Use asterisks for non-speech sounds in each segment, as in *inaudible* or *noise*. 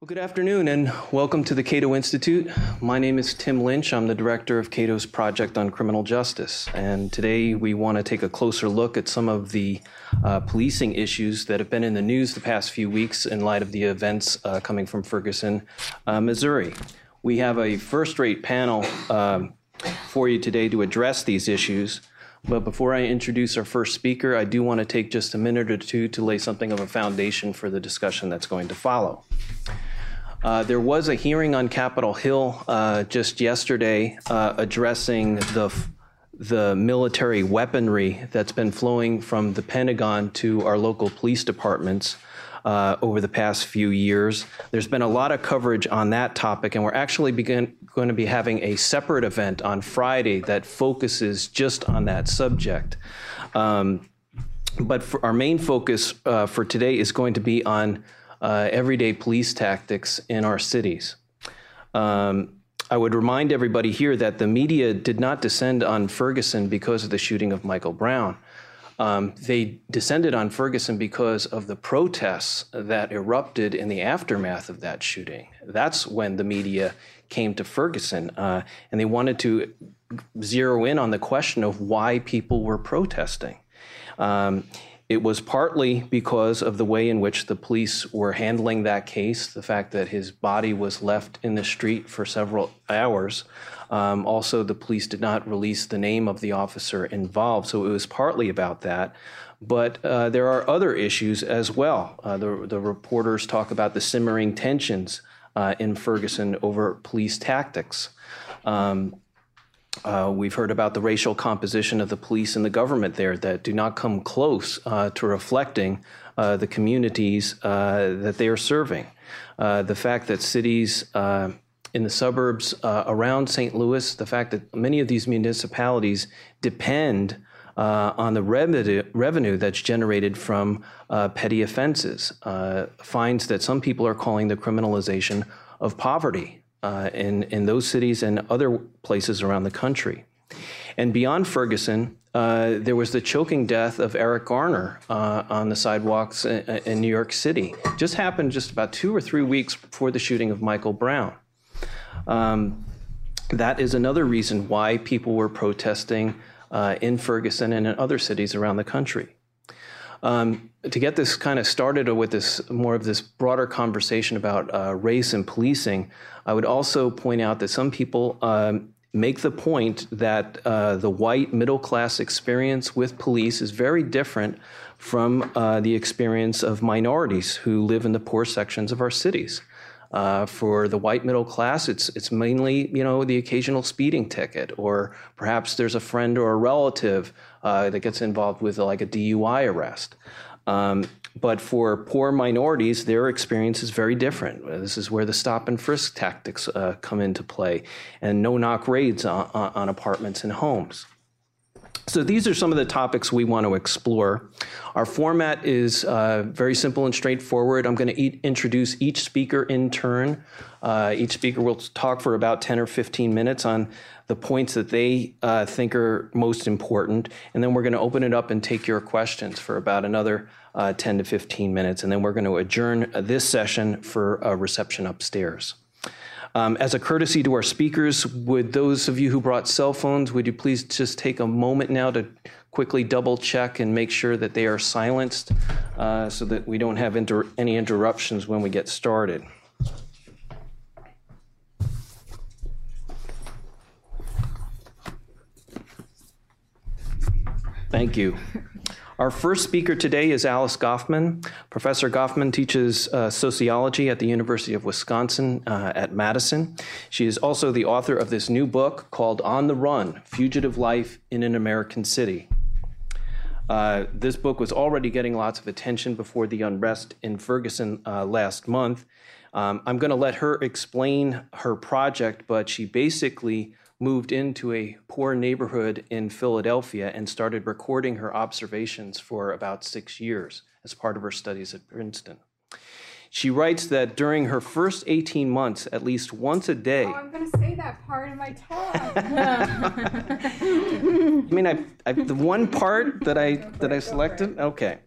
Well, good afternoon and welcome to the Cato Institute. My name is Tim Lynch. I'm the director of Cato's Project on Criminal Justice. And today we want to take a closer look at some of the uh, policing issues that have been in the news the past few weeks in light of the events uh, coming from Ferguson, uh, Missouri. We have a first rate panel um, for you today to address these issues. But before I introduce our first speaker, I do want to take just a minute or two to lay something of a foundation for the discussion that's going to follow. Uh, there was a hearing on Capitol Hill uh, just yesterday uh, addressing the the military weaponry that's been flowing from the Pentagon to our local police departments uh, over the past few years. There's been a lot of coverage on that topic, and we're actually begin, going to be having a separate event on Friday that focuses just on that subject. Um, but our main focus uh, for today is going to be on uh, everyday police tactics in our cities. Um, I would remind everybody here that the media did not descend on Ferguson because of the shooting of Michael Brown. Um, they descended on Ferguson because of the protests that erupted in the aftermath of that shooting. That's when the media came to Ferguson, uh, and they wanted to zero in on the question of why people were protesting. Um, it was partly because of the way in which the police were handling that case, the fact that his body was left in the street for several hours. Um, also, the police did not release the name of the officer involved, so it was partly about that. But uh, there are other issues as well. Uh, the, the reporters talk about the simmering tensions uh, in Ferguson over police tactics. Um, uh, we've heard about the racial composition of the police and the government there that do not come close uh, to reflecting uh, the communities uh, that they are serving. Uh, the fact that cities uh, in the suburbs around St. Louis, the fact that many of these municipalities depend on the revenue, revenue that's generated from petty offenses, finds that some people are calling the criminalization of poverty uh, in, in those cities and other places around the country. And beyond Ferguson, uh, there was the choking death of Eric Garner uh, on the sidewalks in, in, New York City. Just happened just about two or three weeks before the shooting of Michael Brown. Um, that is another reason why people were protesting uh, in Ferguson and in other cities around the country. Um, to get this kind of started with this more of this broader conversation about uh, race and policing, I would also point out that some people um, make the point that uh, the white middle class experience with police is very different from uh, the experience of minorities who live in the poor sections of our cities. Uh, for the white middle class, it's it's mainly you know the occasional speeding ticket, or perhaps there's a friend or a relative uh, that gets involved with like a DUI arrest. Um, but for poor minorities, their experience is very different. This is where the stop and frisk tactics uh, come into play, and no knock raids on, on apartments and homes. So these are some of the topics we want to explore. Our format is uh, very simple and straightforward. I'm going to introduce each speaker in turn. Uh, each speaker will talk for about 10 or 15 minutes on the points that they uh, think are most important, and then we're going to open it up and take your questions for about another uh, 10 to 15 minutes, and then we're going to adjourn this session for a reception upstairs. Um, as a courtesy to our speakers, would those of you who brought cell phones, would you please just take a moment now to quickly double check and make sure that they are silenced uh, so that we don't have inter- any interruptions when we get started? Thank you. Our first speaker today is Alice Goffman. Professor Goffman teaches uh, sociology at the University of Wisconsin uh, at Madison. She is also the author of this new book called On the Run Fugitive Life in an American City. Uh, this book was already getting lots of attention before the unrest in Ferguson uh, last month. Um, I'm going to let her explain her project, but she basically moved into a poor neighborhood in Philadelphia and started recording her observations for about six years as part of her studies at Princeton. She writes that during her first 18 months, at least once a day. Oh, I'm going to say that part in my talk. *laughs* I mean, I, I, the one part that I that I selected. Okay,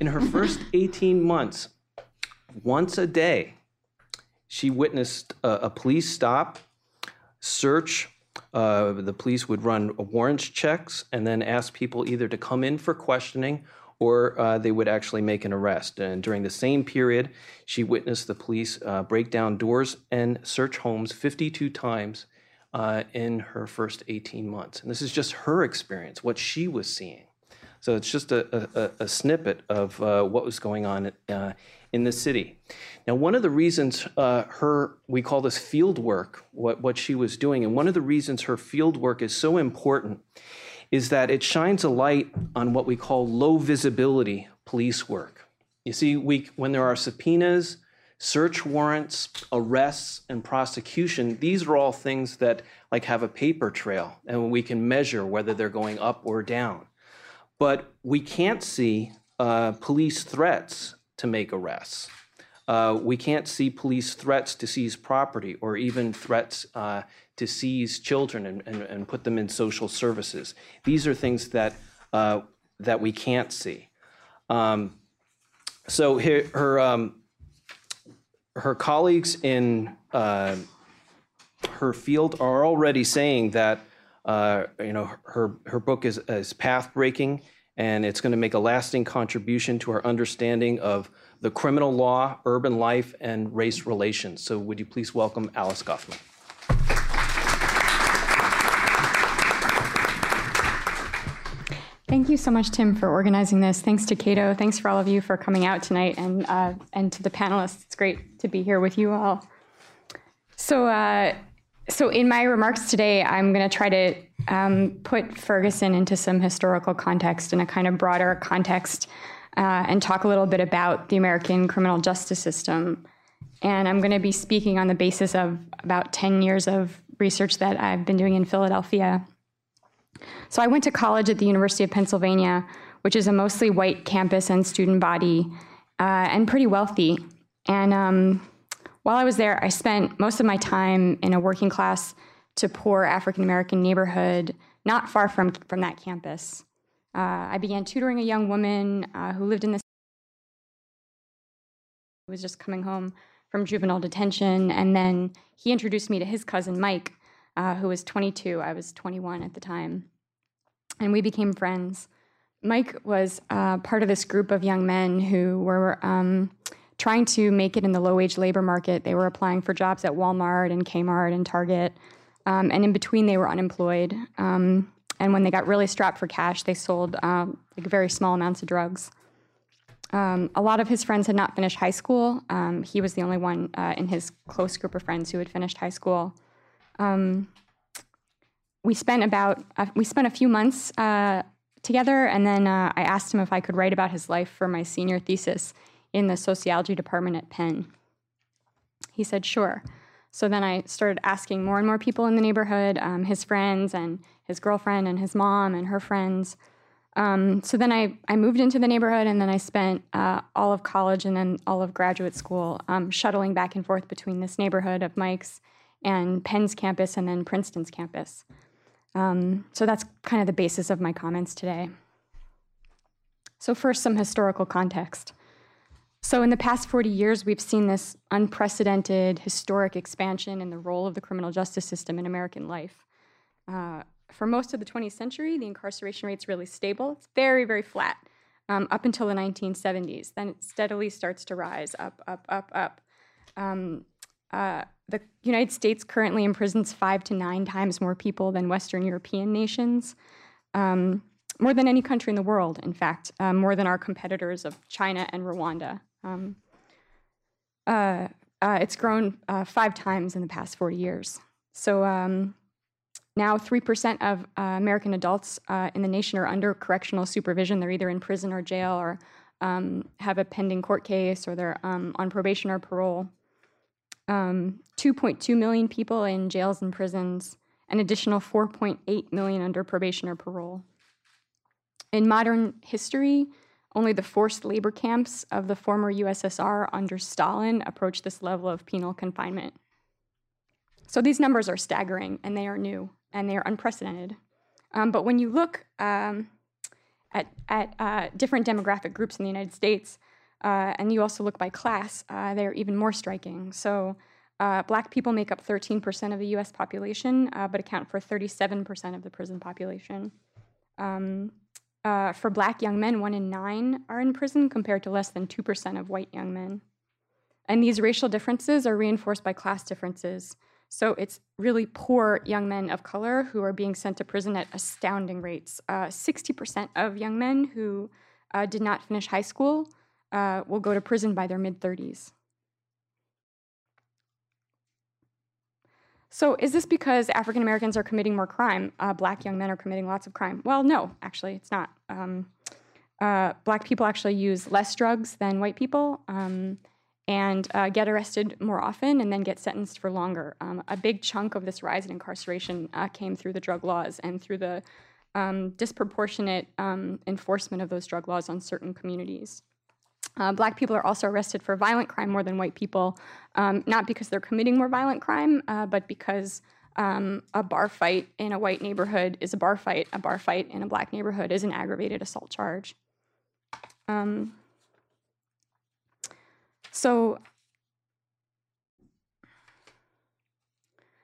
in her first 18 months, once a day, She witnessed a, a police stop, search. Uh, the police would run warrants checks and then ask people either to come in for questioning or uh, they would actually make an arrest. And during the same period, she witnessed the police uh, break down doors and search homes 52 times uh, in her first 18 months. And this is just her experience, what she was seeing. So it's just a, a, a snippet of uh, what was going on uh, in the city. Now, one of the reasons uh, her, we call this field work, what, what she was doing, and one of the reasons her field work is so important is that it shines a light on what we call low visibility police work. You see, we, when there are subpoenas, search warrants, arrests, and prosecution, these are all things that like have a paper trail and we can measure whether they're going up or down. But we can't see uh, police threats to make arrests. Uh, we can't see police threats to seize property or even threats uh, to seize children and, and, and, put them in social services. These are things that, uh, that we can't see. Um, so her, her, um, her colleagues in uh, her field are already saying that uh, you know her, her book is, is path breaking and it's going to make a lasting contribution to our understanding of the criminal law, urban life, and race relations. So, would you please welcome Alice Goffman? Thank you so much, Tim, for organizing this. Thanks to Cato. Thanks for all of you for coming out tonight, and uh, and to the panelists. It's great to be here with you all. So, uh, so in my remarks today, I'm going to try to um, put Ferguson into some historical context in a kind of broader context uh, and talk a little bit about the American criminal justice system. And I'm going to be speaking on the basis of about 10 years of research that I've been doing in Philadelphia. So I went to college at the University of Pennsylvania, which is a mostly white campus and student body, uh, and pretty wealthy. And um, while I was there, I spent most of my time in a working class to poor African American neighborhood not far from, from that campus. Uh, I began tutoring a young woman uh, who lived in this who was just coming home from juvenile detention, and then he introduced me to his cousin Mike, uh, who was 22. I was 21 at the time, and we became friends. Mike was uh, part of this group of young men who were um, trying to make it in the low wage labor market. They were applying for jobs at Walmart and Kmart and Target, um, and in between, they were unemployed. Um, and when they got really strapped for cash, they sold um, like very small amounts of drugs. Um, a lot of his friends had not finished high school. Um, he was the only one uh, in his close group of friends who had finished high school. Um, we spent about uh, we spent a few months uh, together, and then uh, I asked him if I could write about his life for my senior thesis in the sociology department at Penn. He said, "Sure." So then I started asking more and more people in the neighborhood, um, his friends and his girlfriend and his mom and her friends. Um, so then I, I moved into the neighborhood and then I spent uh, all of college and then all of graduate school um, shuttling back and forth between this neighborhood of Mike's and Penn's campus and then Princeton's campus. Um, so that's kind of the basis of my comments today. So, first, some historical context. So, in the past 40 years, we've seen this unprecedented historic expansion in the role of the criminal justice system in American life. Uh, for most of the 20th century, the incarceration rate's really stable. It's very, very flat um, up until the 1970s. Then it steadily starts to rise up, up, up, up. Um, uh, the United States currently imprisons five to nine times more people than Western European nations. Um, more than any country in the world, in fact, uh, more than our competitors of China and Rwanda. Um, uh, uh, it's grown uh, five times in the past 40 years. So um, now 3% of uh, American adults uh, in the nation are under correctional supervision. They're either in prison or jail or um, have a pending court case or they're um, on probation or parole. 2.2 um, million people in jails and prisons, an additional 4.8 million under probation or parole. In modern history, only the forced labor camps of the former USSR under Stalin approached this level of penal confinement. So these numbers are staggering and they are new and they are unprecedented. Um, but when you look um, at, at uh, different demographic groups in the United States, uh, and you also look by class, uh, they're even more striking. So Uh, black people make up 13% of the US population, uh, but account for 37% of the prison population. Um, uh, for black young men, one in nine are in prison compared to less than 2% of white young men. And these racial differences are reinforced by class differences. So it's really poor young men of color who are being sent to prison at astounding rates. Uh, 60% of young men who uh, did not finish high school uh, will go to prison by their mid 30s. So, is this because African Americans are committing more crime? Uh, black young men are committing lots of crime? Well, no, actually, it's not. Um, uh, black people actually use less drugs than white people um, and uh, get arrested more often and then get sentenced for longer. Um, a big chunk of this rise in incarceration uh, came through the drug laws and through the um, disproportionate um, enforcement of those drug laws on certain communities. Uh, black people are also arrested for violent crime more than white people, um, not because they're committing more violent crime, uh, but because um, a bar fight in a white neighborhood is a bar fight. A bar fight in a black neighborhood is an aggravated assault charge. Um, so,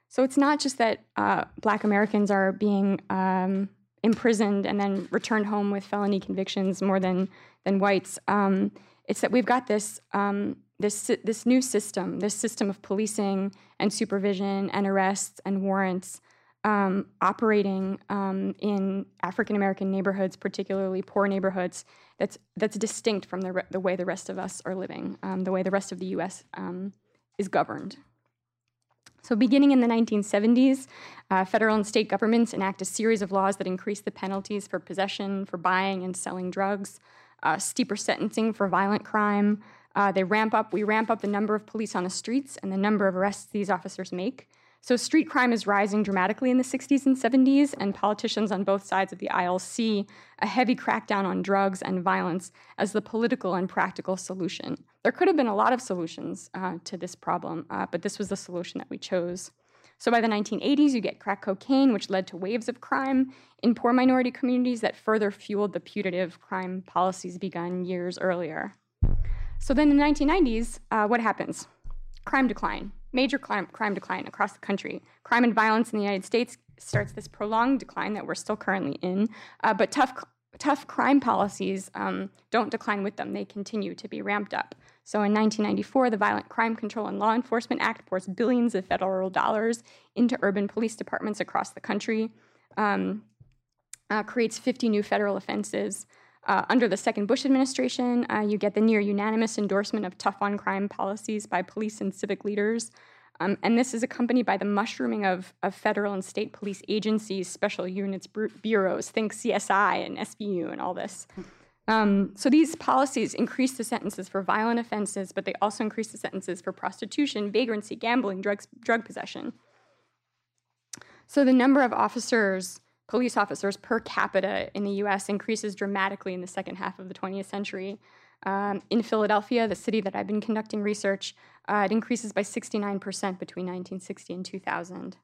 so it's not just that uh, Black Americans are being um, imprisoned and then returned home with felony convictions more than than whites. Um, it's that we've got this um, this this new system, this system of policing and supervision and arrests and warrants um, operating um, in African American neighborhoods, particularly poor neighborhoods. That's that's distinct from the the way the rest of us are living, um, the way the rest of the U.S. Um, is governed. So, beginning in the 1970s, uh, federal and state governments enact a series of laws that increase the penalties for possession, for buying and selling drugs uh, steeper sentencing for violent crime. Uh, they ramp up, we ramp up the number of police on the streets and the number of arrests these officers make. So, street crime is rising dramatically in the 60s and 70s, and politicians on both sides of the aisle see a heavy crackdown on drugs and violence as the political and practical solution. There could have been a lot of solutions uh, to this problem, uh, but this was the solution that we chose. So by the 1980s, you get crack cocaine, which led to waves of crime in poor minority communities that further fueled the putative crime policies begun years earlier. So then in the 1990s, uh, what happens? Crime decline, major crime, crime decline across the country. Crime and violence in the United States starts this prolonged decline that we're still currently in, uh, but tough tough crime policies um, don't decline with them. They continue to be ramped up. So in 1994, the Violent Crime Control and Law Enforcement Act pours billions of federal dollars into urban police departments across the country, um, uh, creates 50 new federal offenses. Uh, under the second Bush administration, uh, you get the near unanimous endorsement of tough on crime policies by police and civic leaders. Um, and this is accompanied by the mushrooming of, of federal and state police agencies, special units, bureaus, think CSI and SVU and all this. Um, so these policies increase the sentences for violent offenses, but they also increase the sentences for prostitution, vagrancy, gambling, drugs, drug possession. So the number of officers, police officers per capita in the US increases dramatically in the second half of the 20th century. Um, in Philadelphia, the city that I've been conducting research, uh, it increases by 69% between 1960 and 2000.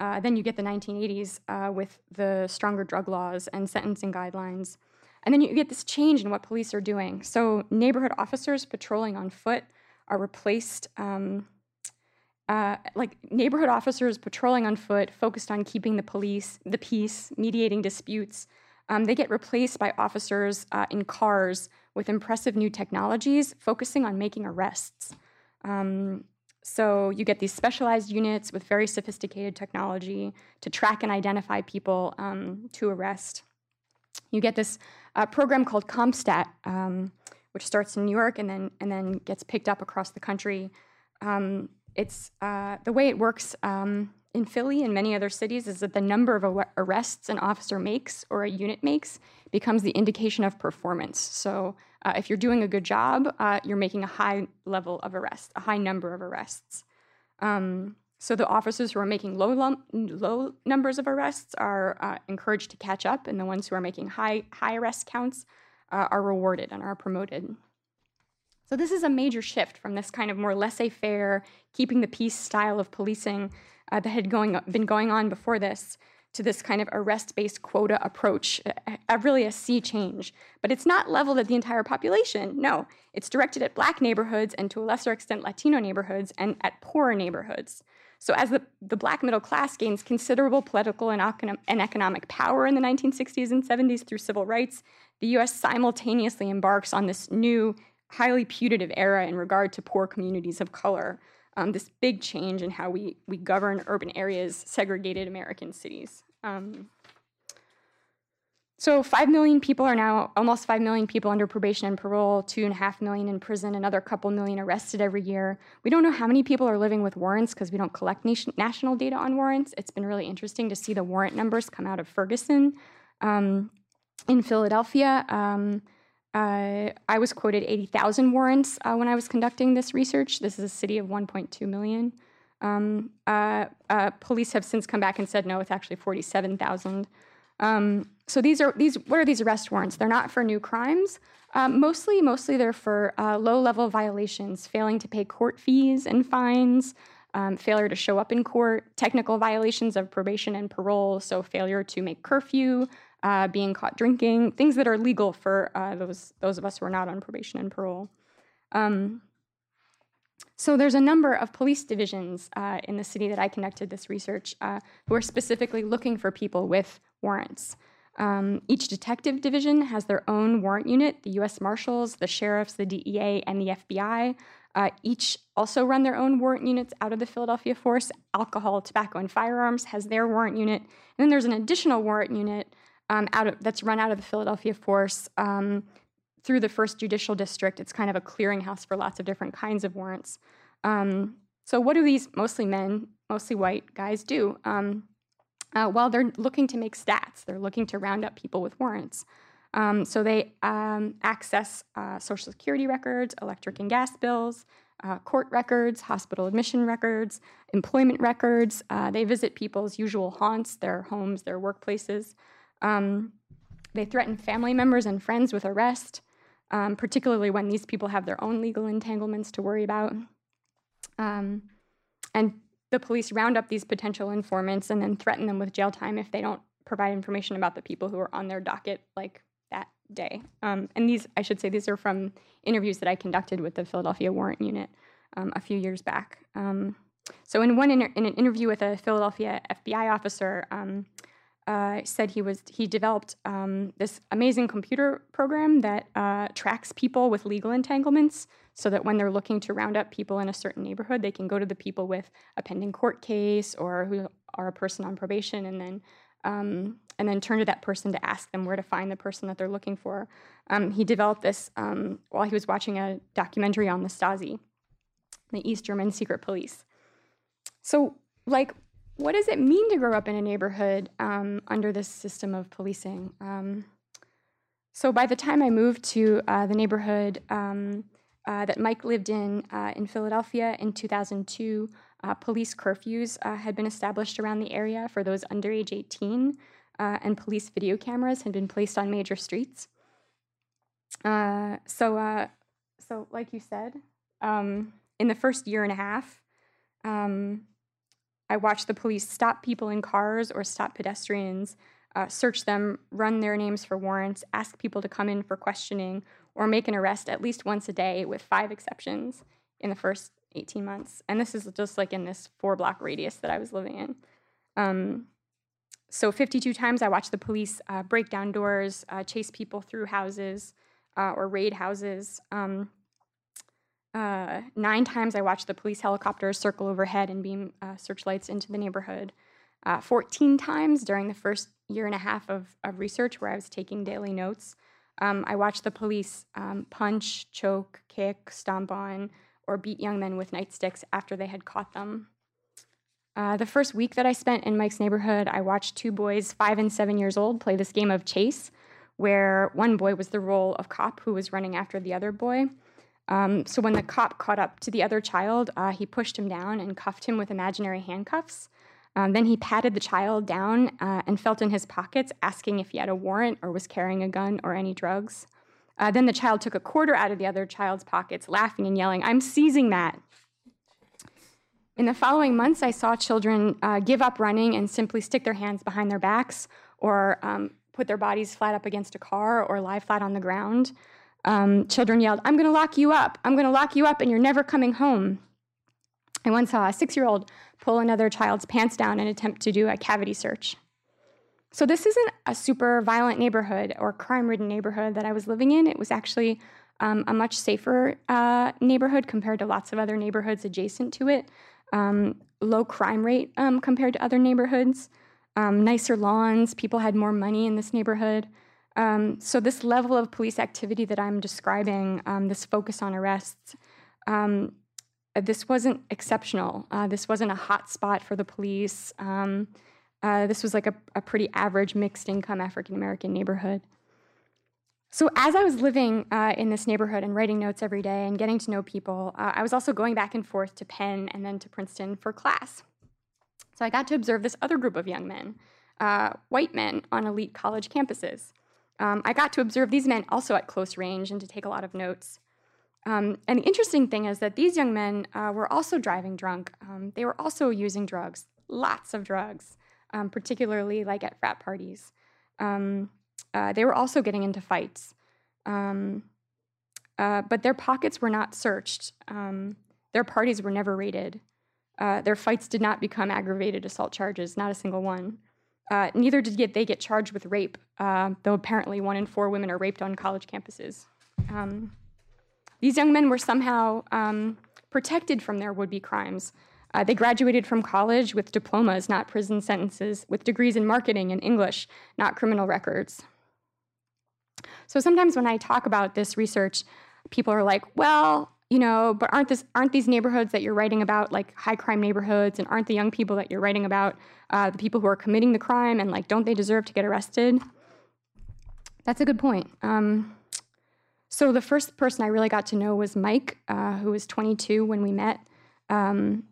Uh, then you get the 1980s uh, with the stronger drug laws and sentencing guidelines. And then you get this change in what police are doing. So neighborhood officers patrolling on foot are replaced. Um, uh, like neighborhood officers patrolling on foot, focused on keeping the police, the peace, mediating disputes. Um, they get replaced by officers uh, in cars with impressive new technologies, focusing on making arrests. Um, so you get these specialized units with very sophisticated technology to track and identify people um, to arrest. You get this uh, program called CompStat, um, which starts in New York and then and then gets picked up across the country. Um, it's uh, the way it works um, in Philly and many other cities is that the number of arrests an officer makes or a unit makes becomes the indication of performance. So uh, if you're doing a good job, uh, you're making a high level of arrests, a high number of arrests. Um, so the officers who are making low lum- low numbers of arrests are uh, encouraged to catch up, and the ones who are making high high arrest counts uh, are rewarded and are promoted. So this is a major shift from this kind of more laissez-faire, keeping the peace style of policing uh, that had going been going on before this to this kind of arrest based quota approach, a, a, really a sea change. But it's not leveled at the entire population. No, it's directed at black neighborhoods and to a lesser extent Latino neighborhoods and at poorer neighborhoods. So, as the, the black middle class gains considerable political and, and economic power in the 1960s and 70s through civil rights, the US simultaneously embarks on this new, highly putative era in regard to poor communities of color. Um, this big change in how we, we govern urban areas, segregated American cities. Um, so, 5 million people are now, almost 5 million people under probation and parole, 2.5 million in prison, another couple million arrested every year. We don't know how many people are living with warrants because we don't collect nation, national data on warrants. It's been really interesting to see the warrant numbers come out of Ferguson. Um, in Philadelphia, um, uh, I was quoted 80,000 warrants uh, when I was conducting this research. This is a city of 1.2 million. Um, uh, uh, police have since come back and said no, it's actually 47,000. Um, so these are these. What are these arrest warrants? They're not for new crimes. Um, mostly, mostly they're for uh, low-level violations, failing to pay court fees and fines, um, failure to show up in court, technical violations of probation and parole, so failure to make curfew, uh, being caught drinking, things that are legal for uh, those those of us who are not on probation and parole. Um, so there's a number of police divisions uh, in the city that I conducted this research uh, who are specifically looking for people with warrants. Um, each detective division has their own warrant unit the US Marshals, the sheriffs, the DEA, and the FBI. Uh, each also run their own warrant units out of the Philadelphia force. Alcohol, tobacco, and firearms has their warrant unit. And then there's an additional warrant unit um, out of, that's run out of the Philadelphia force um, through the first judicial district. It's kind of a clearinghouse for lots of different kinds of warrants. Um, so, what do these mostly men, mostly white guys do? Uh, well, they're looking to make stats. They're looking to round up people with warrants. Um, so they um, access uh, Social Security records, electric and gas bills, uh, court records, hospital admission records, employment records. Uh, they visit people's usual haunts, their homes, their workplaces. Um, they threaten family members and friends with arrest, um, particularly when these people have their own legal entanglements to worry about. Um, and the police round up these potential informants and then threaten them with jail time if they don't provide information about the people who are on their docket like that day. Um, and these, I should say, these are from interviews that I conducted with the Philadelphia Warrant Unit um, a few years back. Um, so in one inter- in an interview with a Philadelphia FBI officer, um, uh, said he was he developed um, this amazing computer program that uh, tracks people with legal entanglements so that when they're looking to round up people in a certain neighborhood they can go to the people with a pending court case or who are a person on probation and then um, and then turn to that person to ask them where to find the person that they're looking for. Um, he developed this um, while he was watching a documentary on the stasi the east german secret police. So like what does it mean to grow up in a neighborhood um, under this system of policing? Um, so by the time I moved to uh, the neighborhood um, uh, that Mike lived in uh, in Philadelphia in 2002, uh, police curfews uh, had been established around the area for those under age 18, uh, and police video cameras had been placed on major streets. so, so like you said, um, in the first year and a half, um, I watched the police stop people in cars or stop pedestrians, uh, search them, run their names for warrants, ask people to come in for questioning, or make an arrest at least once a day, with five exceptions in the first 18 months. And this is just like in this four block radius that I was living in. Um, so 52 times I watched the police uh, break down doors, uh, chase people through houses, uh, or raid houses. Um, uh, nine times I watched the police helicopters circle overhead and beam uh, searchlights into the neighborhood. Uh, 14 times during the first year and a half of, of research where I was taking daily notes, um, I watched the police um, punch, choke, kick, stomp on, or beat young men with nightsticks after they had caught them. Uh, the first week that I spent in Mike's neighborhood, I watched two boys, five and seven years old, play this game of chase, where one boy was the role of cop who was running after the other boy. Um, so when the cop caught up to the other child, uh, he pushed him down and cuffed him with imaginary handcuffs. Um, then he patted the child down uh, and felt in his pockets, asking if he had a warrant or was carrying a gun or any drugs. Uh, then the child took a quarter out of the other child's pockets, laughing and yelling, I'm seizing that. In the following months, I saw children uh, give up running and simply stick their hands behind their backs or um, put their bodies flat up against a car or lie flat on the ground. Um, children yelled, I'm going to lock you up. I'm going to lock you up and you're never coming home. I once saw a six year old pull another child's pants down and attempt to do a cavity search. So, this isn't a super violent neighborhood or crime ridden neighborhood that I was living in. It was actually um, a much safer uh, neighborhood compared to lots of other neighborhoods adjacent to it. Um, low crime rate um, compared to other neighborhoods, um, nicer lawns, people had more money in this neighborhood. Um, so, this level of police activity that I'm describing, um, this focus on arrests, this wasn't exceptional. Uh, this wasn't a hot spot for the police. Um, uh, this was like a, a pretty average mixed income African American neighborhood. So, as I was living uh, in this neighborhood and writing notes every day and getting to know people, uh, I was also going back and forth to Penn and then to Princeton for class. So, I got to observe this other group of young men, uh, white men on elite college campuses. Um, I got to observe these men also at close range and to take a lot of notes. Um, and the interesting thing is that these young men uh, were also driving drunk. Um, they were also using drugs, lots of drugs, um, particularly like at frat parties. Um, uh, they were also getting into fights. Um, uh, but their pockets were not searched. Their parties were never raided. Uh, their fights did not become aggravated assault charges, not a single one. Uh, neither did they get charged with rape, uh, though apparently one in four women are raped on college campuses. Um, these young men were somehow um, protected from their would be crimes. Uh, they graduated from college with diplomas, not prison sentences, with degrees in marketing and English, not criminal records. So sometimes when I talk about this research, people are like, well, you know, but aren't this aren't these neighborhoods that you're writing about like high crime neighborhoods, and aren't the young people that you're writing about uh, the people who are committing the crime, and like don't they deserve to get arrested? That's a good point. Um, so the first person I really got to know was Mike, uh, who was 22 when we met. Um,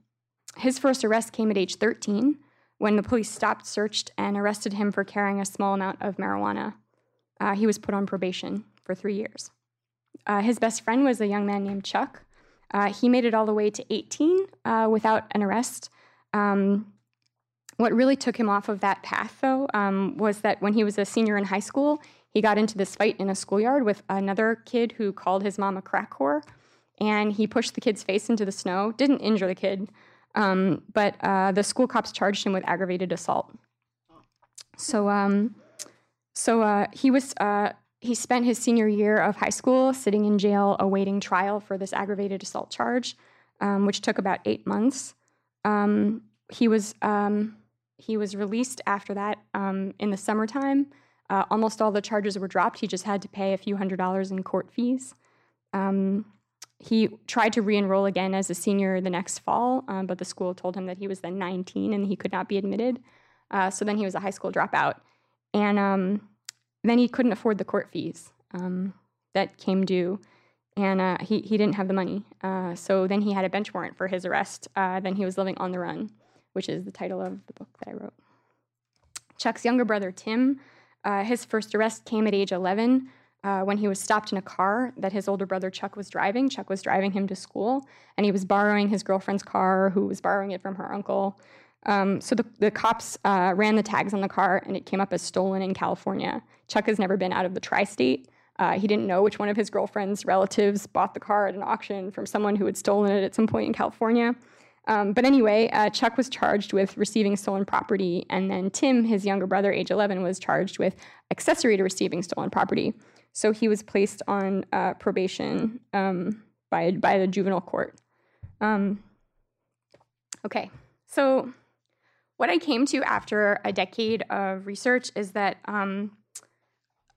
his first arrest came at age 13 when the police stopped, searched, and arrested him for carrying a small amount of marijuana. Uh, he was put on probation for three years. Uh, his best friend was a young man named Chuck. Uh, he made it all the way to 18 uh, without an arrest. Um, what really took him off of that path, though, um, was that when he was a senior in high school, he got into this fight in a schoolyard with another kid who called his mom a crack whore. And he pushed the kid's face into the snow, didn't injure the kid, um, but uh, the school cops charged him with aggravated assault. So, um, so uh, he was uh, he spent his senior year of high school sitting in jail awaiting trial for this aggravated assault charge, um, which took about eight months. Um, he was um, he was released after that um, in the summertime. Uh, almost all the charges were dropped. He just had to pay a few hundred dollars in court fees. Um, he tried to re enroll again as a senior the next fall, but the school told him that he was then 19 and he could not be admitted. Uh, so then he was a high school dropout. And um, then he couldn't afford the court fees um, that came due. And uh, he, he didn't have the money. Uh, so then he had a bench warrant for his arrest. Uh, then he was living on the run, which is the title of the book that I wrote. Chuck's younger brother, Tim, uh, his first arrest came at age 11 uh, when he was stopped in a car that his older brother Chuck was driving. Chuck was driving him to school, and he was borrowing his girlfriend's car, who was borrowing it from her uncle. Um, so the, the cops uh, ran the tags on the car, and it came up as stolen in California. Chuck has never been out of the tri state. Uh, he didn't know which one of his girlfriend's relatives bought the car at an auction from someone who had stolen it at some point in California. Um, but anyway, uh, Chuck was charged with receiving stolen property, and then Tim, his younger brother, age 11, was charged with accessory to receiving stolen property. So he was placed on uh, probation um, by, by the juvenile court. Um, okay, so what I came to after a decade of research is that um,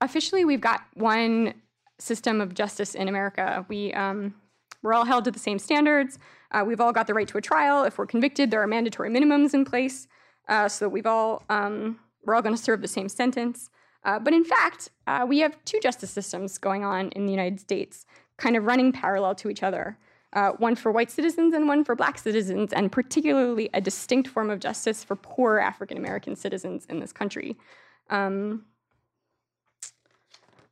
officially we've got one system of justice in America. We, um, we're all held to the same standards. Uh, we've all got the right to a trial. If we're convicted, there are mandatory minimums in place, uh, so we've all um, we're all going to serve the same sentence. Uh, but in fact, uh, we have two justice systems going on in the United States, kind of running parallel to each other. Uh, one for white citizens and one for black citizens, and particularly a distinct form of justice for poor African American citizens in this country. Um,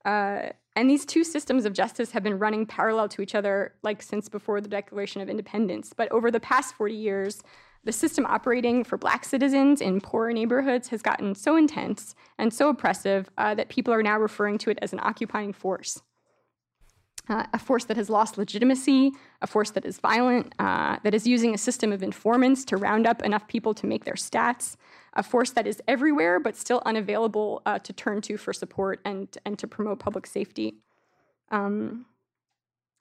uh, And these two systems of justice have been running parallel to each other like since before the Declaration of Independence. But over the past 40 years, the system operating for black citizens in poorer neighborhoods has gotten so intense and so oppressive uh, that people are now referring to it as an occupying force. Uh, a force that has lost legitimacy, a force that is violent, uh, that is using a system of informants to round up enough people to make their stats, a force that is everywhere but still unavailable uh, to turn to for support and, and to promote public safety. Um,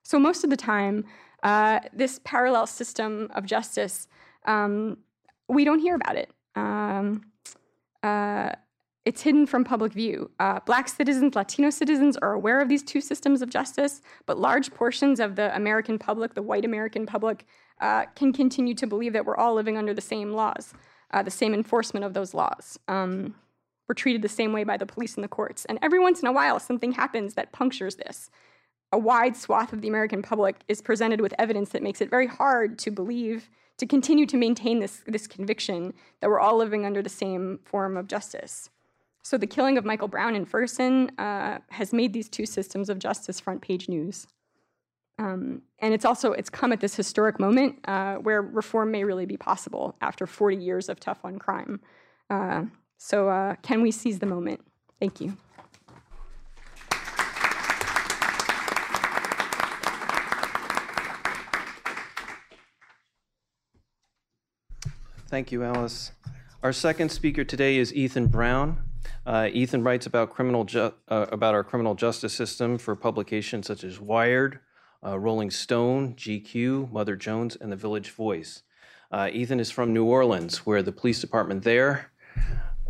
so, most of the time, uh, this parallel system of justice, um, we don't hear about it. Um, uh, it's hidden from public view. Uh, black citizens, Latino citizens are aware of these two systems of justice, but large portions of the American public, the white American public, uh, can continue to believe that we're all living under the same laws, uh, the same enforcement of those laws. Um, we're treated the same way by the police and the courts. And every once in a while, something happens that punctures this. A wide swath of the American public is presented with evidence that makes it very hard to believe, to continue to maintain this, this conviction that we're all living under the same form of justice. So the killing of Michael Brown in Ferguson uh, has made these two systems of justice front page news. Um, and it's also it's come at this historic moment uh, where reform may really be possible after 40 years of tough on crime. Uh, so uh, can we seize the moment? Thank you. Thank you, Alice. Our second speaker today is Ethan Brown. Uh, Ethan writes about criminal ju- uh, about our criminal justice system for publications such as Wired, uh, Rolling Stone, GQ, Mother Jones, and The Village Voice. Uh, Ethan is from New Orleans, where the police department there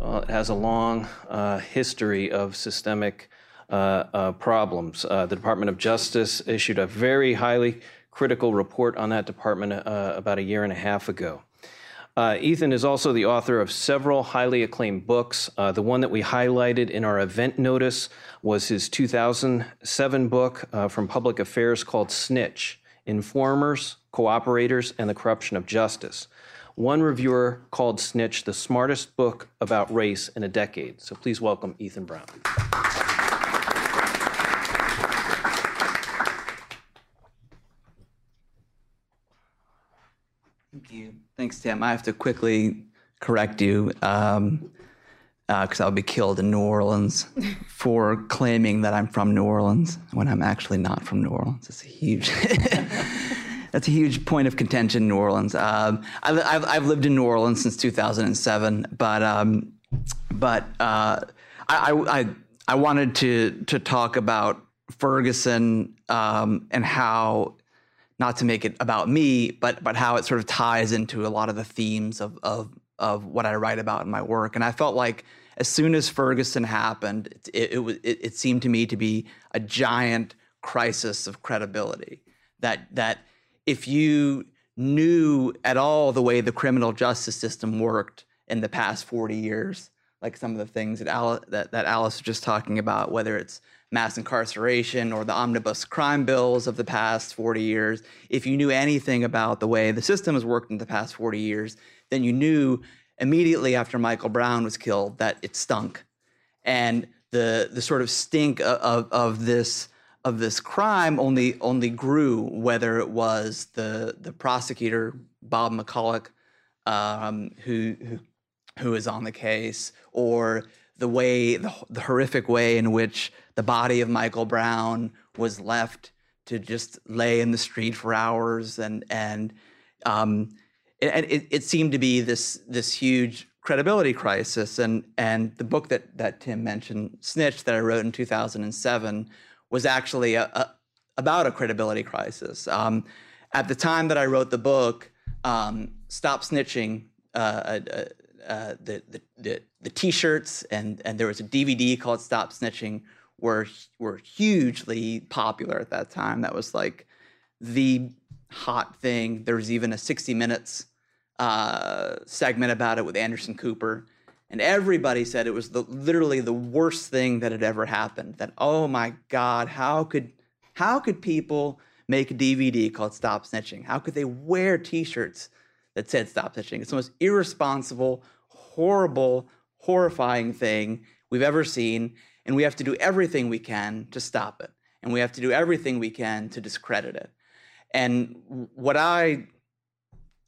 uh, has a long uh, history of systemic problems. the Department of Justice issued a very highly critical report on that department about a year and a half ago. Uh, Ethan is also the author of several highly acclaimed books. Uh, the one that we highlighted in our event notice was his 2007 book uh, from Public Affairs called Snitch Informers, Cooperators, and the Corruption of Justice. One reviewer called Snitch the smartest book about race in a decade. So please welcome Ethan Brown. Thank you. Thanks, Tim. I have to quickly correct you because um, uh, I'll be killed in New Orleans for claiming that I'm from New Orleans when I'm actually not from New Orleans. It's a huge. *laughs* that's a huge point of contention in New Orleans. Um, I, have I've lived in New Orleans since 2007, but um, but uh, I, I I wanted to to talk about Ferguson um, and how not to make it about me, but but how it sort of ties into a lot of the themes of of of what I write about in my work. And I felt like as soon as Ferguson happened, it it, it, it seemed to me to be a giant crisis of credibility. That that if you knew at all the way the criminal justice system worked in the past 40 years, like some of the things that Alice, that, that Alice was just talking about, whether it's mass incarceration or the omnibus crime bills of the past 40 years, if you knew anything about the way the system has worked in the past 40 years, then you knew immediately after Michael Brown was killed that it stunk. And the the sort of stink of, of, of this of this crime only only grew, whether it was the the prosecutor Bob McCulloch, um, who who who is on the case, or the way the, the horrific way in which the body of Michael Brown was left to just lay in the street for hours, and and um, it, it, it seemed to be this this huge credibility crisis. And and the book that that Tim mentioned, Snitch, that I wrote in 2007, was actually a, a, about a credibility crisis. Um, at the time that I wrote the book, um, Stop Snitching, uh, uh, uh, the, the, the, the T-shirts and and there was a DVD called Stop Snitching were were hugely popular at that time. That was like the hot thing. There was even a 60 Minutes uh, segment about it with Anderson Cooper, and everybody said it was the literally the worst thing that had ever happened. That oh my God, how could how could people make a DVD called Stop Snitching? How could they wear T-shirts that said Stop Snitching? It's the most irresponsible, horrible, horrifying thing we've ever seen, and we have to do everything we can to stop it. and we have to do everything we can to discredit it. And what I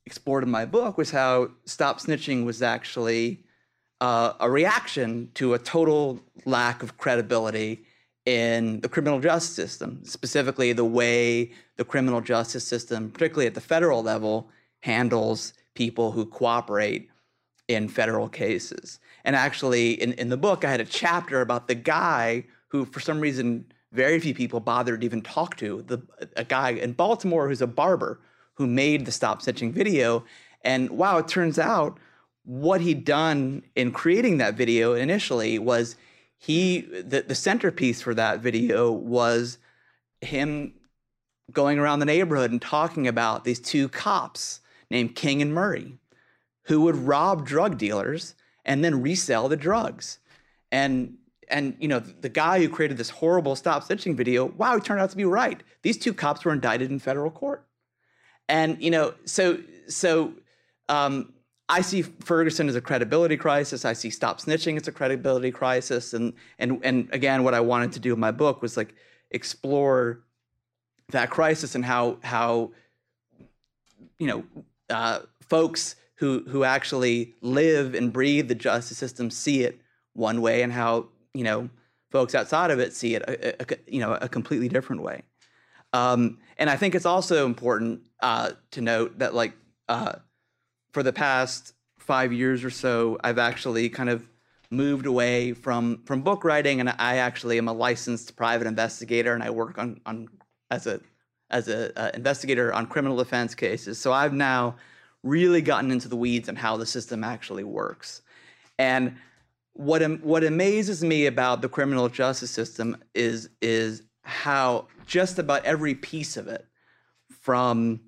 explored in my book was how stop snitching was actually uh, a reaction to a total lack of credibility in the criminal justice system, specifically the way the criminal justice system, particularly at the federal level, handles people who cooperate in federal cases. And actually, in, in the book, I had a chapter about the guy who, for some reason, very few people bothered to even talk to, the, a guy in Baltimore who's a barber who made the Stop Snitching video. And wow, it turns out what he'd done in creating that video initially was he the, the centerpiece for that video was him going around the neighborhood and talking about these two cops named King and Murray who would rob drug dealers and then resell the drugs. And and you know the guy who created this horrible stop snitching video, wow, he turned out to be right. These two cops were indicted in federal court. And you know, so so um, I see Ferguson as a credibility crisis. I see stop snitching as a credibility crisis. And and and again, what I wanted to do in my book was like explore that crisis and how how you know uh, folks who who actually live and breathe the justice system see it one way, and how you know folks outside of it see it a, a, you know a completely different way. Um, and I think it's also important uh, to note that like uh, for the past five years or so, I've actually kind of moved away from from book writing, and I actually am a licensed private investigator, and I work on on as a as a uh, investigator on criminal defense cases. So I've now really gotten into the weeds on how the system actually works, and what what amazes me about the criminal justice system is is how just about every piece of it, from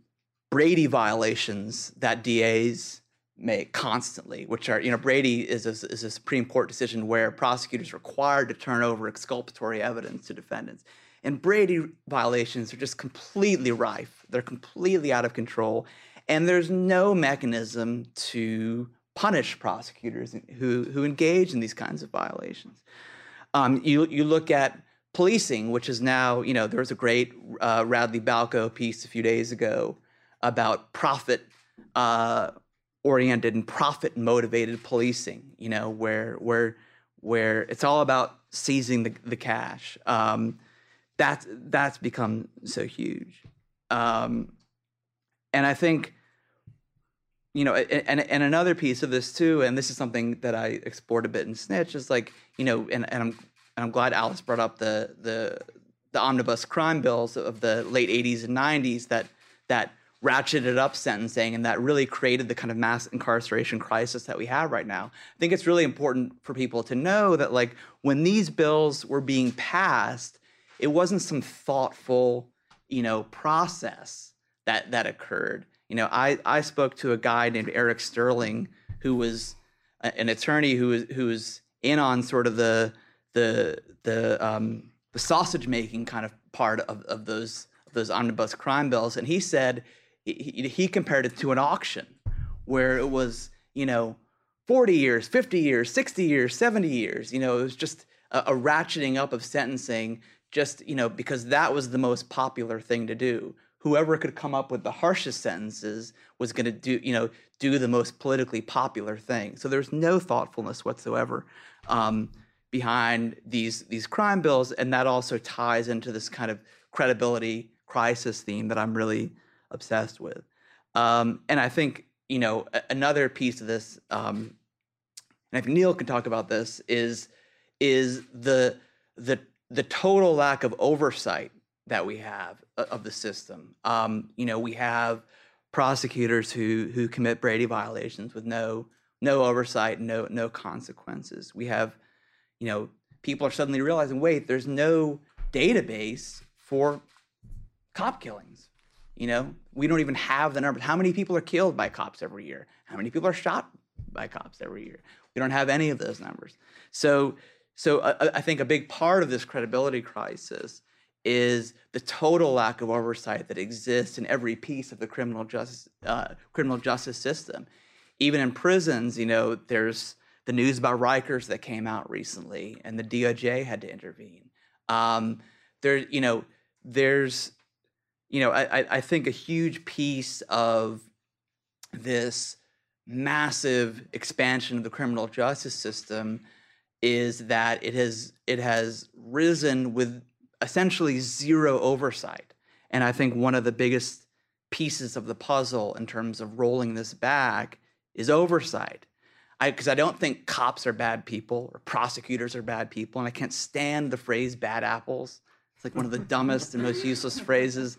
Brady violations that DAs make constantly, which are, you know, Brady is a, is a Supreme Court decision where prosecutors are required to turn over exculpatory evidence to defendants. And Brady violations are just completely rife. They're completely out of control. And there's no mechanism to punish prosecutors who, who engage in these kinds of violations. Um, you, you look at policing, which is now, you know, there was a great uh, Radley Balko piece a few days ago about profit uh, oriented and profit motivated policing. You know, where where where it's all about seizing the, the cash. Um, that's that's become so huge, um, and I think you know, and and another piece of this too, and this is something that I explored a bit in Snitch, is like you know, and, and I'm and I'm glad Alice brought up the the the omnibus crime bills of the late 80s and 90s that that ratcheted up sentencing and that really created the kind of mass incarceration crisis that we have right now. I think it's really important for people to know that like when these bills were being passed, it wasn't some thoughtful, you know, process that that occurred. You know, I I spoke to a guy named Eric Sterling who was an attorney who was who was in on sort of the the the um, the sausage making kind of part of, of those of those omnibus crime bills, and he said he, he compared it to an auction where it was, you know, 40 years, 50 years, 60 years, 70 years. You know, it was just a, a ratcheting up of sentencing just, you know, because that was the most popular thing to do. Whoever could come up with the harshest sentences was going to do, you know, do the most politically popular thing. So there's no thoughtfulness whatsoever um, behind these these crime bills, and that also ties into this kind of credibility crisis theme that I'm really obsessed with. Um, and I think you know another piece of this, um, and I think Neil can talk about this is is the the the total lack of oversight that we have of the system. Um, you know, we have prosecutors who who commit Brady violations with no no oversight, no no consequences. We have, you know, people are suddenly realizing, wait, there's no database for cop killings. You know, we don't even have the numbers. How many people are killed by cops every year? How many people are shot by cops every year? We don't have any of those numbers. So, so I, uh, I think a big part of this credibility crisis is the total lack of oversight that exists in every piece of the criminal justice uh, criminal justice system. Even in prisons, you know, there's the news about Rikers that came out recently, and the DOJ had to intervene. Um, there, you know, there's, you know, I, I- think a huge piece of this massive expansion of the criminal justice system is that it has it has risen with essentially zero oversight. And I think one of the biggest pieces of the puzzle in terms of rolling this back is oversight. Because I don't think cops are bad people or prosecutors are bad people, and I can't stand the phrase "bad apples." It's like one of the dumbest and most useless phrases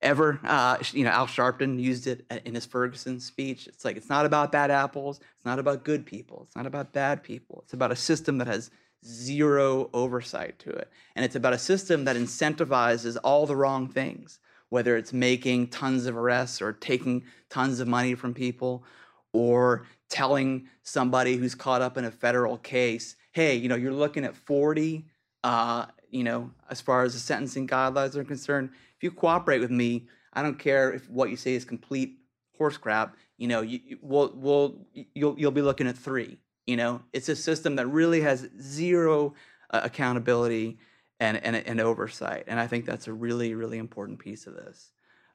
ever. Uh, you know, Al Sharpton used it in his Ferguson speech. It's like it's not about bad apples. It's not about good people. It's not about bad people. It's about a system that has zero oversight to it, and it's about a system that incentivizes all the wrong things. Whether it's making tons of arrests or taking tons of money from people, or telling somebody who's caught up in a federal case, hey, you know, you're looking at 40, uh, you know, as far as the sentencing guidelines are concerned. If you cooperate with me, I don't care if what you say is complete horse crap. You know, you, we'll, we'll, you'll, you'll be looking at three. You know, it's a system that really has zero uh, accountability and, and, and oversight. And I think that's a really, really important piece of this.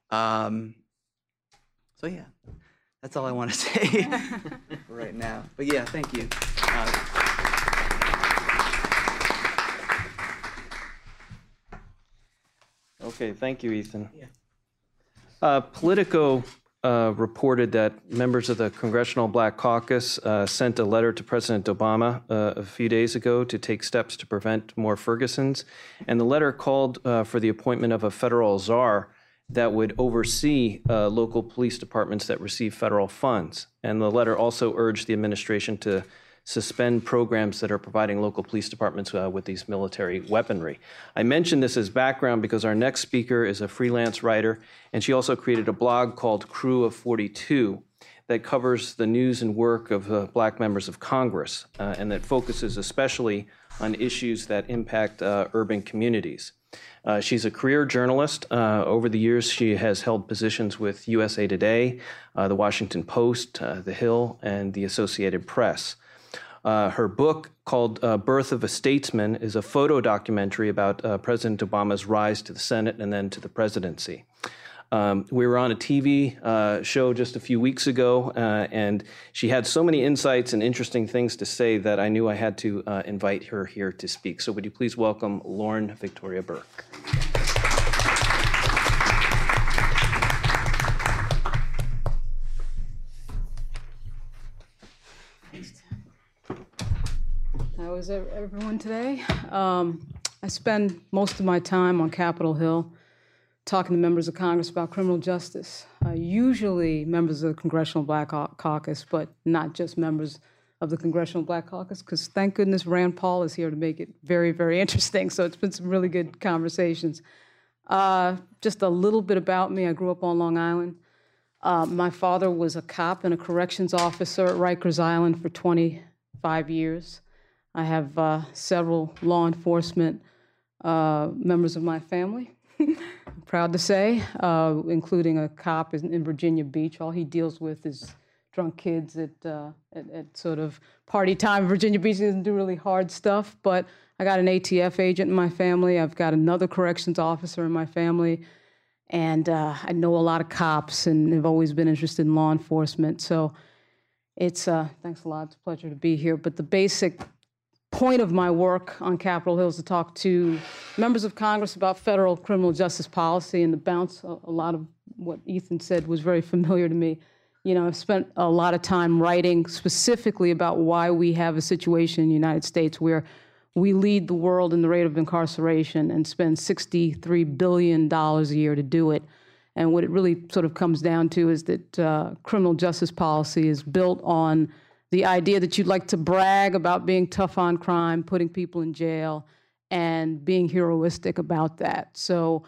Um, so, yeah, that's all I want to *laughs* say *laughs* right now. But yeah, thank you. Uh, Okay, thank you, Ethan. Yeah. Uh, Politico uh, reported that members of the Congressional Black Caucus uh, sent a letter to President Obama uh, a few days ago to take steps to prevent more Fergusons. And the letter called uh, for the appointment of a federal czar that would oversee uh, local police departments that receive federal funds. And the letter also urged the administration to suspend programs that are providing local police departments uh, with these military weaponry. I mention this as background because our next speaker is a freelance writer, and she also created a blog called Crew of 42 that covers the news and work of uh, black members of Congress uh, and that focuses especially on issues that impact uh, urban communities. Uh, she's a career journalist. Uh, over the years, she has held positions with USA Today, uh, The Washington Post, The Hill, and the Associated Press. Uh, her book, called uh, Birth of a Statesman, is a photo documentary about uh, President Obama's rise to the Senate and then to the presidency. Um, we were on a TV uh, show just a few weeks ago, uh, and she had so many insights and interesting things to say that I knew I had to uh, invite her here to speak. So, would you please welcome Lauren Victoria Burke? Is ev- everyone today? Um, I spend most of my time on Capitol Hill talking to members of Congress about criminal justice. Uh, usually members of the Congressional Black Caucus, but not just members of the Congressional Black Caucus, because thank goodness Rand Paul is here to make it very, very *laughs* interesting. So it's been some really good conversations. Uh, just a little bit about me. I grew up on Long Island. Uh, my father was a cop and a corrections officer at Rikers Island for 25 years. I have uh, several law enforcement uh, members of my family, *laughs* proud to say, uh, including a cop in, in Virginia Beach. All he deals with is drunk kids at, uh, at, at sort of party time. in Virginia Beach doesn't do really hard stuff, but I got an ATF agent in my family. I've got another corrections officer in my family. And uh, I know a lot of cops and have always been interested in law enforcement. So it's, uh, thanks a lot. It's a pleasure to be here. But the basic point of my work on Capitol Hill is to talk to members of Congress about federal criminal justice policy and to bounce a, a lot of what Ethan said was very familiar to me. You know, I've spent a lot of time writing specifically about why we have a situation in the United States where we lead the world in the rate of incarceration and spend $63 billion a year to do it. And what it really sort of comes down to is that uh, criminal justice policy is built on the idea that you'd like to brag about being tough on crime, putting people in jail, and being heroistic about that. So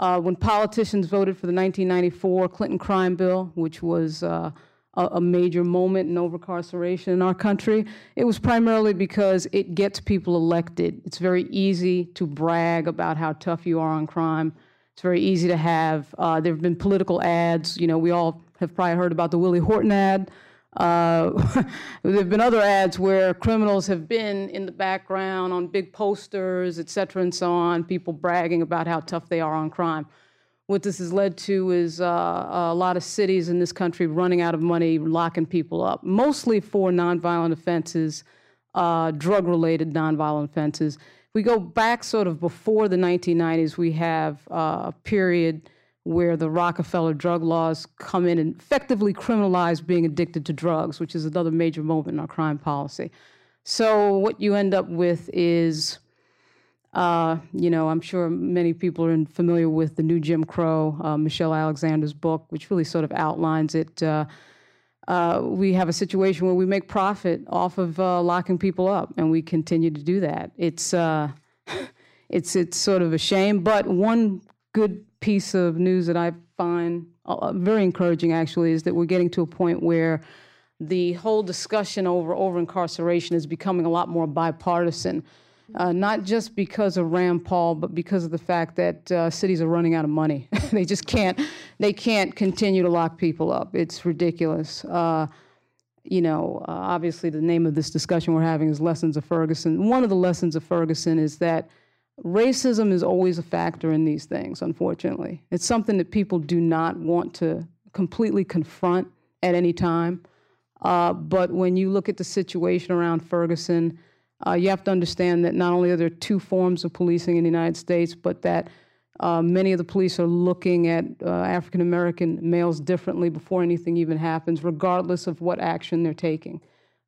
uh, when politicians voted for the 1994 Clinton crime bill, which was uh, a, major moment in overcarceration in our country, it was primarily because it gets people elected. It's very easy to brag about how tough you are on crime. It's very easy to have. Uh, there have been political ads. You know, we all have probably heard about the Willie Horton ad. Uh, *laughs* there have been other ads where criminals have been in the background on big posters, et cetera, and so on, people bragging about how tough they are on crime. What this has led to is uh, a lot of cities in this country running out of money, locking people up, mostly for nonviolent offenses, uh, drug related nonviolent offenses. If we go back sort of before the 1990s, we have uh, a period where the Rockefeller drug laws come in and effectively criminalize being addicted to drugs, which is another major moment in our crime policy. So, what you end up with is uh, you know, I'm sure many people are familiar with the new Jim Crow, uh, Michelle Alexander's book, which really sort of outlines it. Uh, uh we have a situation where we make profit off of uh, locking people up, and we continue to do that. It's uh, *laughs* it's it's sort of a shame, but one good piece of news that I find very encouraging actually is that we're getting to a point where the whole discussion over over incarceration is becoming a lot more bipartisan uh, not just because of Rand Paul, but because of the fact that uh, cities are running out of money. *laughs* they just can't. They can't continue to lock people up. It's ridiculous. Uh, you know, uh, obviously, the name of this discussion we're having is lessons of Ferguson. One of the lessons of Ferguson is that racism is always a factor in these things. Unfortunately, it's something that people do not want to completely confront at any time. Uh, but when you look at the situation around Ferguson uh, you have to understand that not only are there two forms of policing in the United States, but that uh, many of the police are looking at uh, African American males differently before anything even happens, regardless of what action they're taking.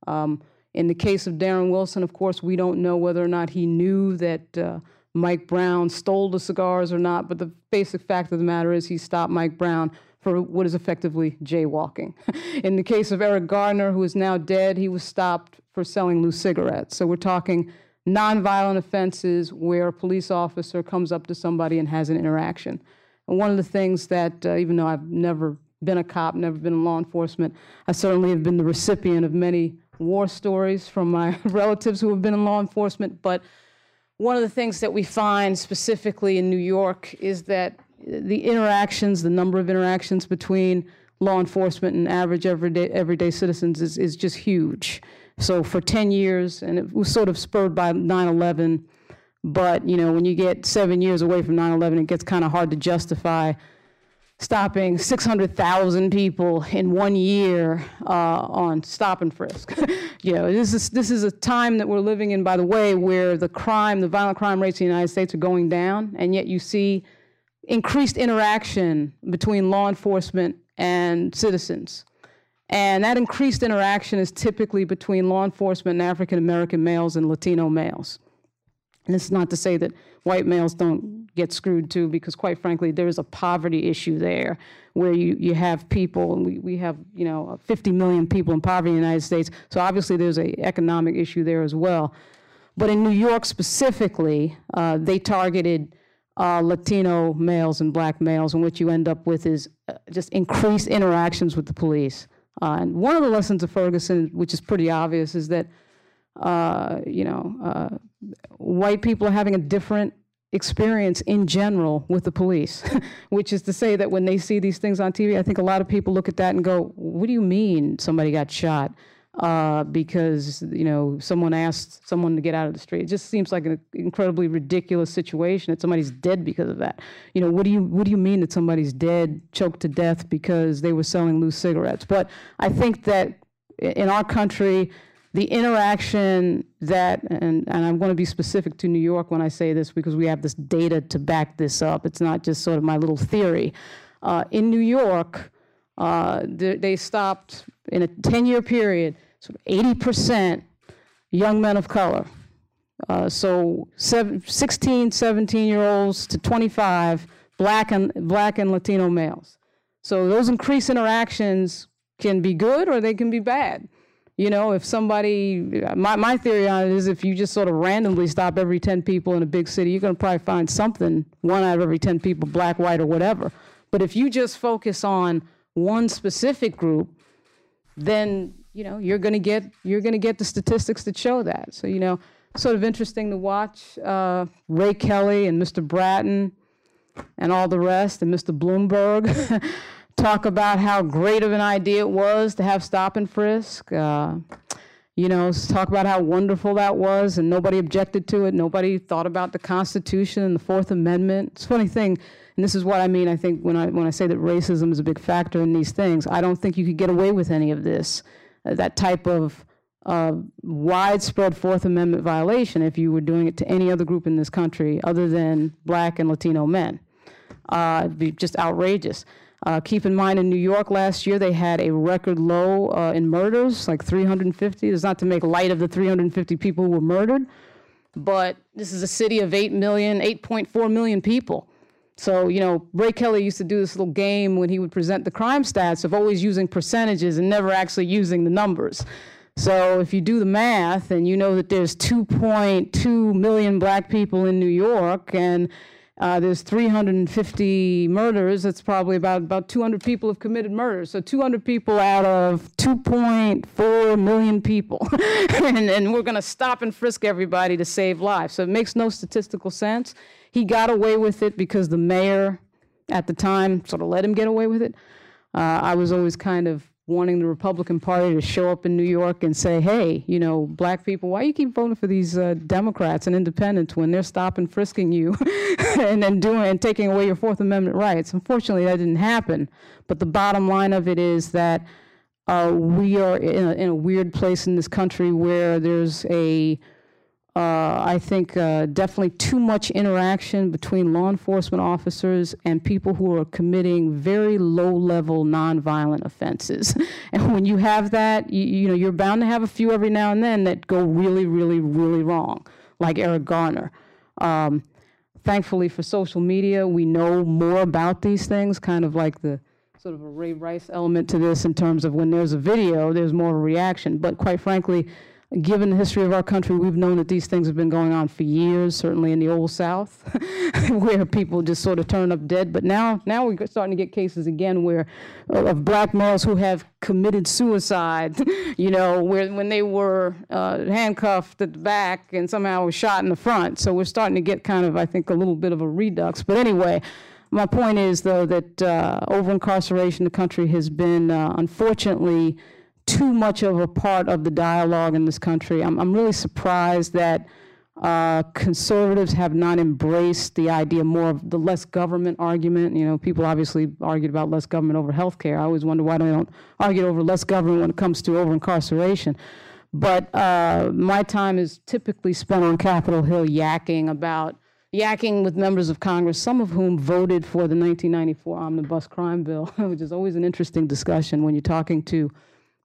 Um, in the case of Darren Wilson, of course, we don't know whether or not he knew that uh, Mike Brown stole the cigars or not, but the basic fact of the matter is he stopped Mike Brown for what is effectively jaywalking. *laughs* In the case of Eric Gardner, who is now dead, he was stopped for selling loose cigarettes. So we're talking nonviolent offenses where a police officer comes up to somebody and has an interaction. And one of the things that, uh, even though I've never been a cop, never been in law enforcement, I certainly have been the recipient of many war stories from my *laughs* relatives who have been in law enforcement. But one of the things that we find specifically in New York is that the interactions, the number of interactions between law enforcement and average everyday, everyday citizens is, is just huge. So for 10 years, and it was sort of spurred by 9 11, but you know, when you get seven years away from 9 11, it gets kind of hard to justify stopping 600,000 people in one year uh, on stop and frisk. *laughs* you know, this is, this is a time that we're living in, by the way, where the crime, the violent crime rates in the United States are going down, and yet you see increased interaction between law enforcement and citizens. And that increased interaction is typically between law enforcement and African American males and Latino males. And it's not to say that white males don't get screwed too, because quite frankly, there is a poverty issue there where you, you have people, and we, we have, you know, 50 million people in poverty in the United States. So obviously there's an economic issue there as well. But in New York specifically, uh, they targeted uh, Latino males and black males, and what you end up with is uh, just increased interactions with the police. Uh, and one of the lessons of Ferguson, which is pretty obvious, is that uh, you know uh, white people are having a different experience in general with the police, *laughs* which is to say that when they see these things on TV, I think a lot of people look at that and go, "What do you mean somebody got shot?" uh, because you know someone asked someone to get out of the street. It just seems like an incredibly ridiculous situation that somebody's dead because of that. You know, what do you what do you mean that somebody's dead, choked to death because they were selling loose cigarettes? But I think that in our country, the interaction that and, and I'm going to be specific to New York when I say this because we have this data to back this up. It's not just sort of my little theory. Uh, in New York, uh, they, they stopped in a 10 year period, sort of 80% young men of color. Uh, so seven, 16, 17 year olds to 25, black and, black and Latino males. So those increased interactions can be good or they can be bad. You know, if somebody, my, my theory on it is if you just sort of randomly stop every 10 people in a big city, you're going to probably find something, one out of every 10 people, black, white, or whatever. But if you just focus on one specific group, then you know you're going to get you're going to get the statistics that show that. So you know, sort of interesting to watch uh, Ray Kelly and Mr. Bratton and all the rest and Mr. Bloomberg *laughs* talk about how great of an idea it was to have stop and frisk. Uh, you know, talk about how wonderful that was, and nobody objected to it. Nobody thought about the Constitution and the Fourth Amendment. It's a funny thing, and this is what I mean. I think when I when I say that racism is a big factor in these things, I don't think you could get away with any of this, uh, that type of uh, widespread Fourth Amendment violation if you were doing it to any other group in this country other than Black and Latino men. Uh, it'd be just outrageous. Uh, keep in mind, in New York last year, they had a record low uh, in murders, like 350. It's not to make light of the 350 people who were murdered, but this is a city of 8 million, 8.4 million people. So, you know, Ray Kelly used to do this little game when he would present the crime stats of always using percentages and never actually using the numbers. So, if you do the math and you know that there's 2.2 million black people in New York and uh, there's 350 murders. That's probably about about 200 people have committed murders. So 200 people out of 2.4 million people, *laughs* and, and we're going to stop and frisk everybody to save lives. So it makes no statistical sense. He got away with it because the mayor at the time sort of let him get away with it. Uh, I was always kind of wanting the Republican Party to show up in New York and say, hey, you know, black people, why you keep voting for these uh, Democrats and independents when they're stopping frisking you *laughs* and then doing and taking away your Fourth Amendment rights? Unfortunately, that didn't happen. But the bottom line of it is that uh, we are in a, in a weird place in this country where there's a uh, I think uh, definitely too much interaction between law enforcement officers and people who are committing very low-level nonviolent offenses. *laughs* and when you have that, you, you know you're bound to have a few every now and then that go really, really, really wrong, like Eric Garner. Um, thankfully for social media, we know more about these things, kind of like the sort of a Ray Rice element to this in terms of when there's a video, there's more of a reaction. But quite frankly, given the history of our country, we've known that these things have been going on for years, certainly in the Old South, *laughs* where people just sort of turn up dead. But now, now we're starting to get cases again where of black males who have committed suicide, *laughs* you know, where when they were uh, handcuffed at the back and somehow were shot in the front. So we're starting to get kind of, I think, a little bit of a redux. But anyway, my point is, though, that uh, over incarceration in the country has been, uh, unfortunately, too much of a part of the dialogue in this country. I'm, I'm really surprised that uh, conservatives have not embraced the idea more of the less government argument. You know, people obviously argued about less government over health care. I always wonder why they don't argue over less government when it comes to over incarceration. But uh, my time is typically spent on Capitol Hill yakking about yakking with members of Congress, some of whom voted for the 1994 omnibus crime bill, *laughs* which is always an interesting discussion when you're talking to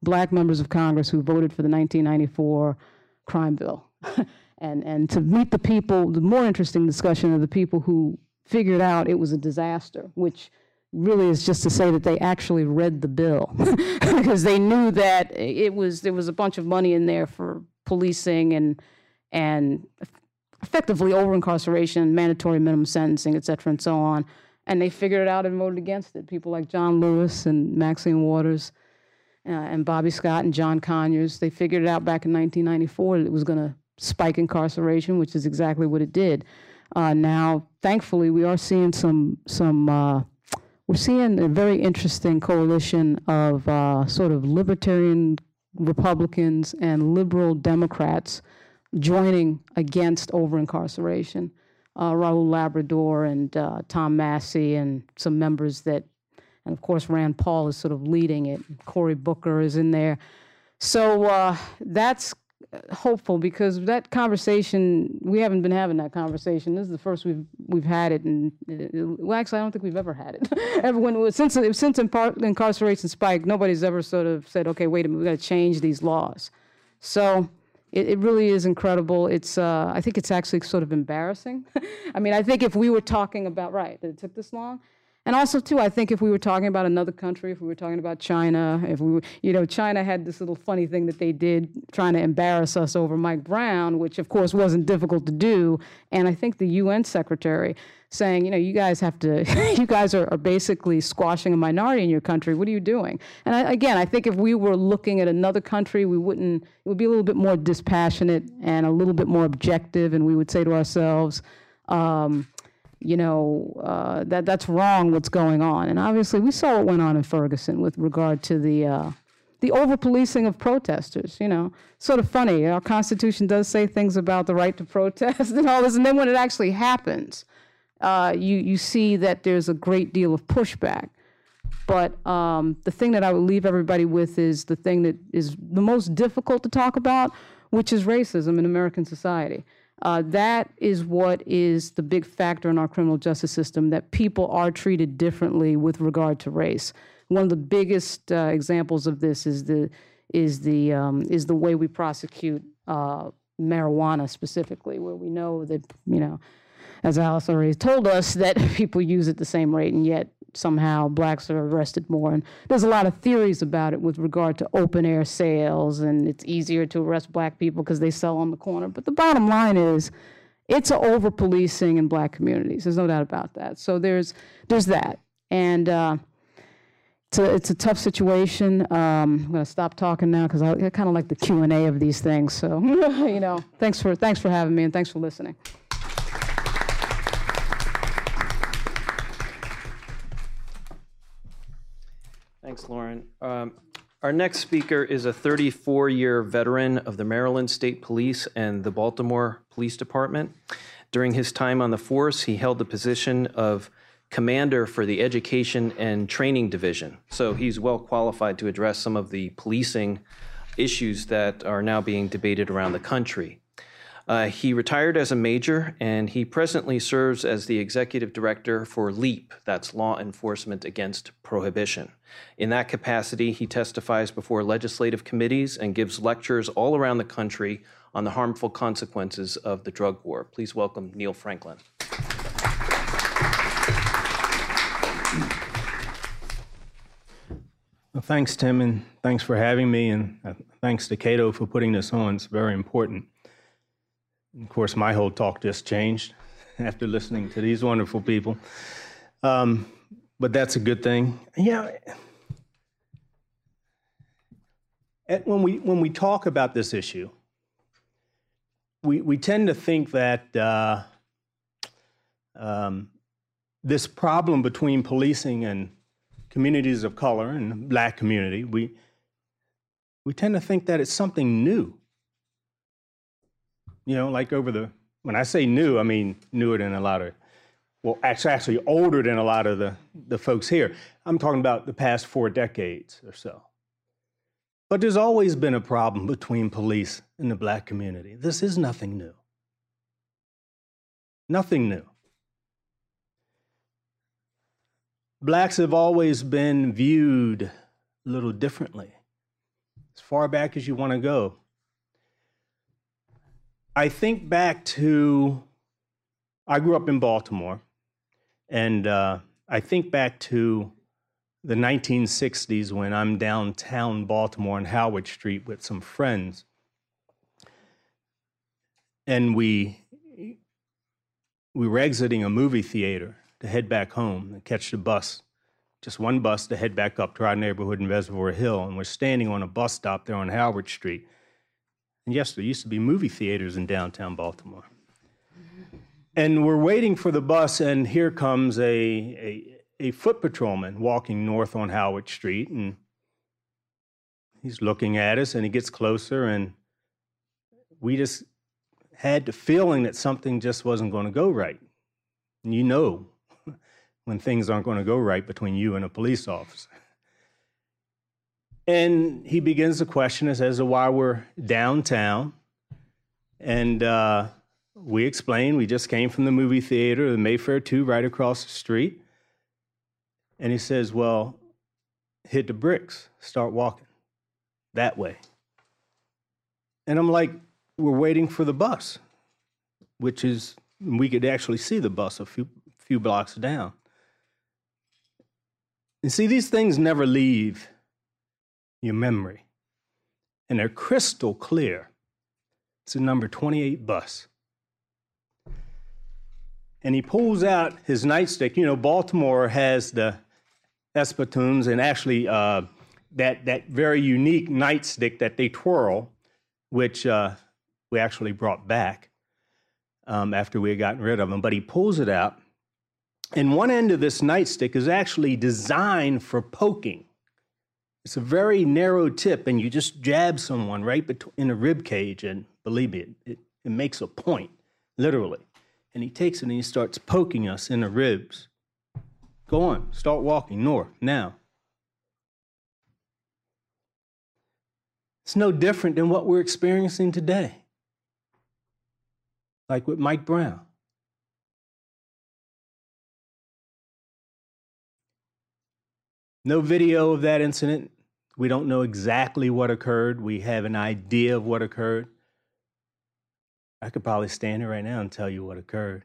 black members of Congress who voted for the 1994 crime bill. *laughs* and, and to meet the people, the more interesting discussion of the people who figured out it was a disaster, which really is just to say that they actually read the bill *laughs* because they knew that it was there was a bunch of money in there for policing and and effectively over incarceration, mandatory minimum sentencing, et cetera, and so on. And they figured it out and voted against it. People like John Lewis and Maxine Waters uh, and Bobby Scott and John Conyers, they figured it out back in 1994 that it was going to spike incarceration, which is exactly what it did. Uh, now, thankfully, we are seeing some some. Uh, we're seeing a very interesting coalition of uh, sort of libertarian Republicans and liberal Democrats joining against over incarceration. Uh, Raul Labrador and uh, Tom Massie and some members that, and of course Rand Paul is sort of leading it. Cory Booker is in there. So uh, that's hopeful because that conversation we haven't been having that conversation. This is the first we've we've had it, and well, actually, I don't think we've ever had it. *laughs* Everyone since since incarceration spiked, nobody's ever sort of said, okay, wait a minute, we got to change these laws. So it, it really is incredible. It's uh, I think it's actually sort of embarrassing. *laughs* I mean, I think if we were talking about right that it took this long. And also, too, I think if we were talking about another country, if we were talking about China, if we were, you know, China had this little funny thing that they did trying to embarrass us over Mike Brown, which of course wasn't difficult to do. And I think the UN secretary saying, you know, you guys have to, *laughs* you guys are, are, basically squashing a minority in your country. What are you doing? And I, again, I think if we were looking at another country, we wouldn't, it would be a little bit more dispassionate and a little bit more objective. And we would say to ourselves, um, you know, uh, that that's wrong. What's going on? And obviously, we saw what went on in Ferguson with regard to the uh, the over policing of protesters. You know, sort of funny. Our Constitution does say things about the right to protest *laughs* and all this, and then when it actually happens, uh, you you see that there's a great deal of pushback. But um, the thing that I would leave everybody with is the thing that is the most difficult to talk about, which is racism in American society. Uh, that is what is the big factor in our criminal justice system that people are treated differently with regard to race. One of the biggest uh, examples of this is the is the um, is the way we prosecute uh, marijuana specifically, where we know that you know, as Alice already told us, that *laughs* people use it the same rate, and yet somehow blacks are arrested more. And there's a lot of theories about it with regard to open air sales, and it's easier to arrest black people because they sell on the corner. But the bottom line is, it's over policing in black communities. There's no doubt about that. So there's there's that, and uh, it's a it's a tough situation. Um, I'm going to stop talking now because I, I kind of like the Q and A of these things. So *laughs* you know, thanks for thanks for having me and thanks for listening. Thanks, Lauren. Um, our next speaker is a 34 year veteran of the Maryland State Police and the Baltimore Police Department. During his time on the force, he held the position of commander for the Education and Training Division. So he's well qualified to address some of the policing issues that are now being debated around the country. Uh, he retired as a major, and he presently serves as the executive director for LEAP, that's Law Enforcement Against Prohibition. In that capacity, he testifies before legislative committees and gives lectures all around the country on the harmful consequences of the drug war. Please welcome Neil Franklin. Well, thanks, Tim, and thanks for having me, and uh, thanks to Cato for putting this on. It's very important. Of course, my whole talk just changed *laughs* after listening to these wonderful people. Um, but that's a good thing. Yeah. When we, when we talk about this issue, we, we tend to think that uh, um, this problem between policing and communities of color and black community, we, we tend to think that it's something new you know, like over the, when I say new, I mean newer than a lot of, well, actually, actually older than a lot of the, the folks here. I'm talking about the past four decades or so. But there's always been a problem between police and the black community. This is nothing new. Nothing new. Blacks have always been viewed a little differently, as far back as you want to go. I think back to, I grew up in Baltimore, and uh, I think back to the 1960s when I'm downtown Baltimore on Howard Street with some friends. And we, we were exiting a movie theater to head back home and catch the bus, just one bus to head back up to our neighborhood in Reservoir Hill. And we're standing on a bus stop there on Howard Street. And yes, there used to be movie theaters in downtown Baltimore. And we're waiting for the bus, and here comes a, a, a foot patrolman walking north on Howard Street. And he's looking at us, and he gets closer, and we just had the feeling that something just wasn't going to go right. And you know *laughs* when things aren't going to go right between you and a police officer. And he begins to question us as to why we're downtown. And uh, we explain we just came from the movie theater, the Mayfair 2, right across the street. And he says, Well, hit the bricks, start walking that way. And I'm like, We're waiting for the bus, which is, we could actually see the bus a few, few blocks down. And see, these things never leave your memory. And they're crystal clear. It's a number 28 bus. And he pulls out his nightstick. You know, Baltimore has the Espantoons and actually uh, that, that very unique nightstick that they twirl, which uh, we actually brought back um, after we had gotten rid of them. But he pulls it out And one end of this nightstick is actually designed for poking. It's a very narrow tip, and you just jab someone right in the rib cage, and believe me, it, it, it makes a point, literally. And he takes it and he starts poking us in the ribs. Go on, start walking north now. It's no different than what we're experiencing today, like with Mike Brown. No video of that incident. We don't know exactly what occurred. We have an idea of what occurred. I could probably stand here right now and tell you what occurred.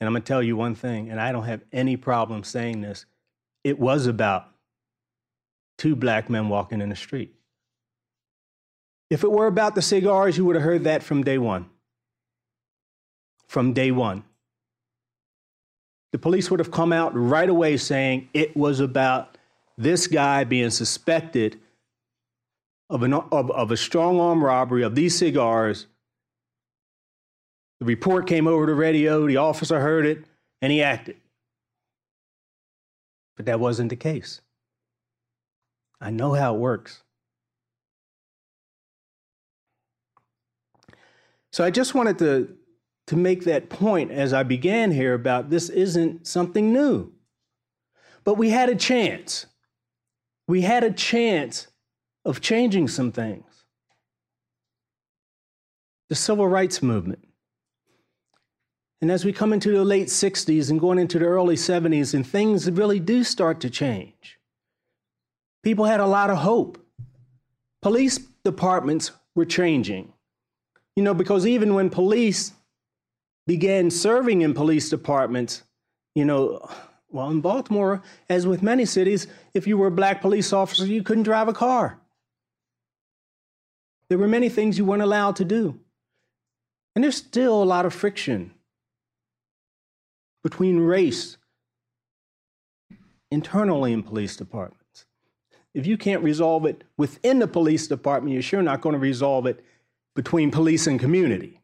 And I'm going to tell you one thing, and I don't have any problem saying this. It was about two black men walking in the street. If it were about the cigars, you would have heard that from day one. From day one. The police would have come out right away saying it was about this guy being suspected of, an, of, of a strong arm robbery of these cigars. The report came over the radio, the officer heard it, and he acted. But that wasn't the case. I know how it works. So I just wanted to, to make that point as I began here about this isn't something new. But we had a chance we had a chance of changing some things. The civil rights movement. And as we come into the late 60s and going into the early 70s, and things really do start to change, people had a lot of hope. Police departments were changing. You know, because even when police began serving in police departments, you know, well, in Baltimore, as with many cities, if you were a black police officer, you couldn't drive a car. There were many things you weren't allowed to do. And there's still a lot of friction between race internally in police departments. If you can't resolve it within the police department, you're sure not going to resolve it between police and community.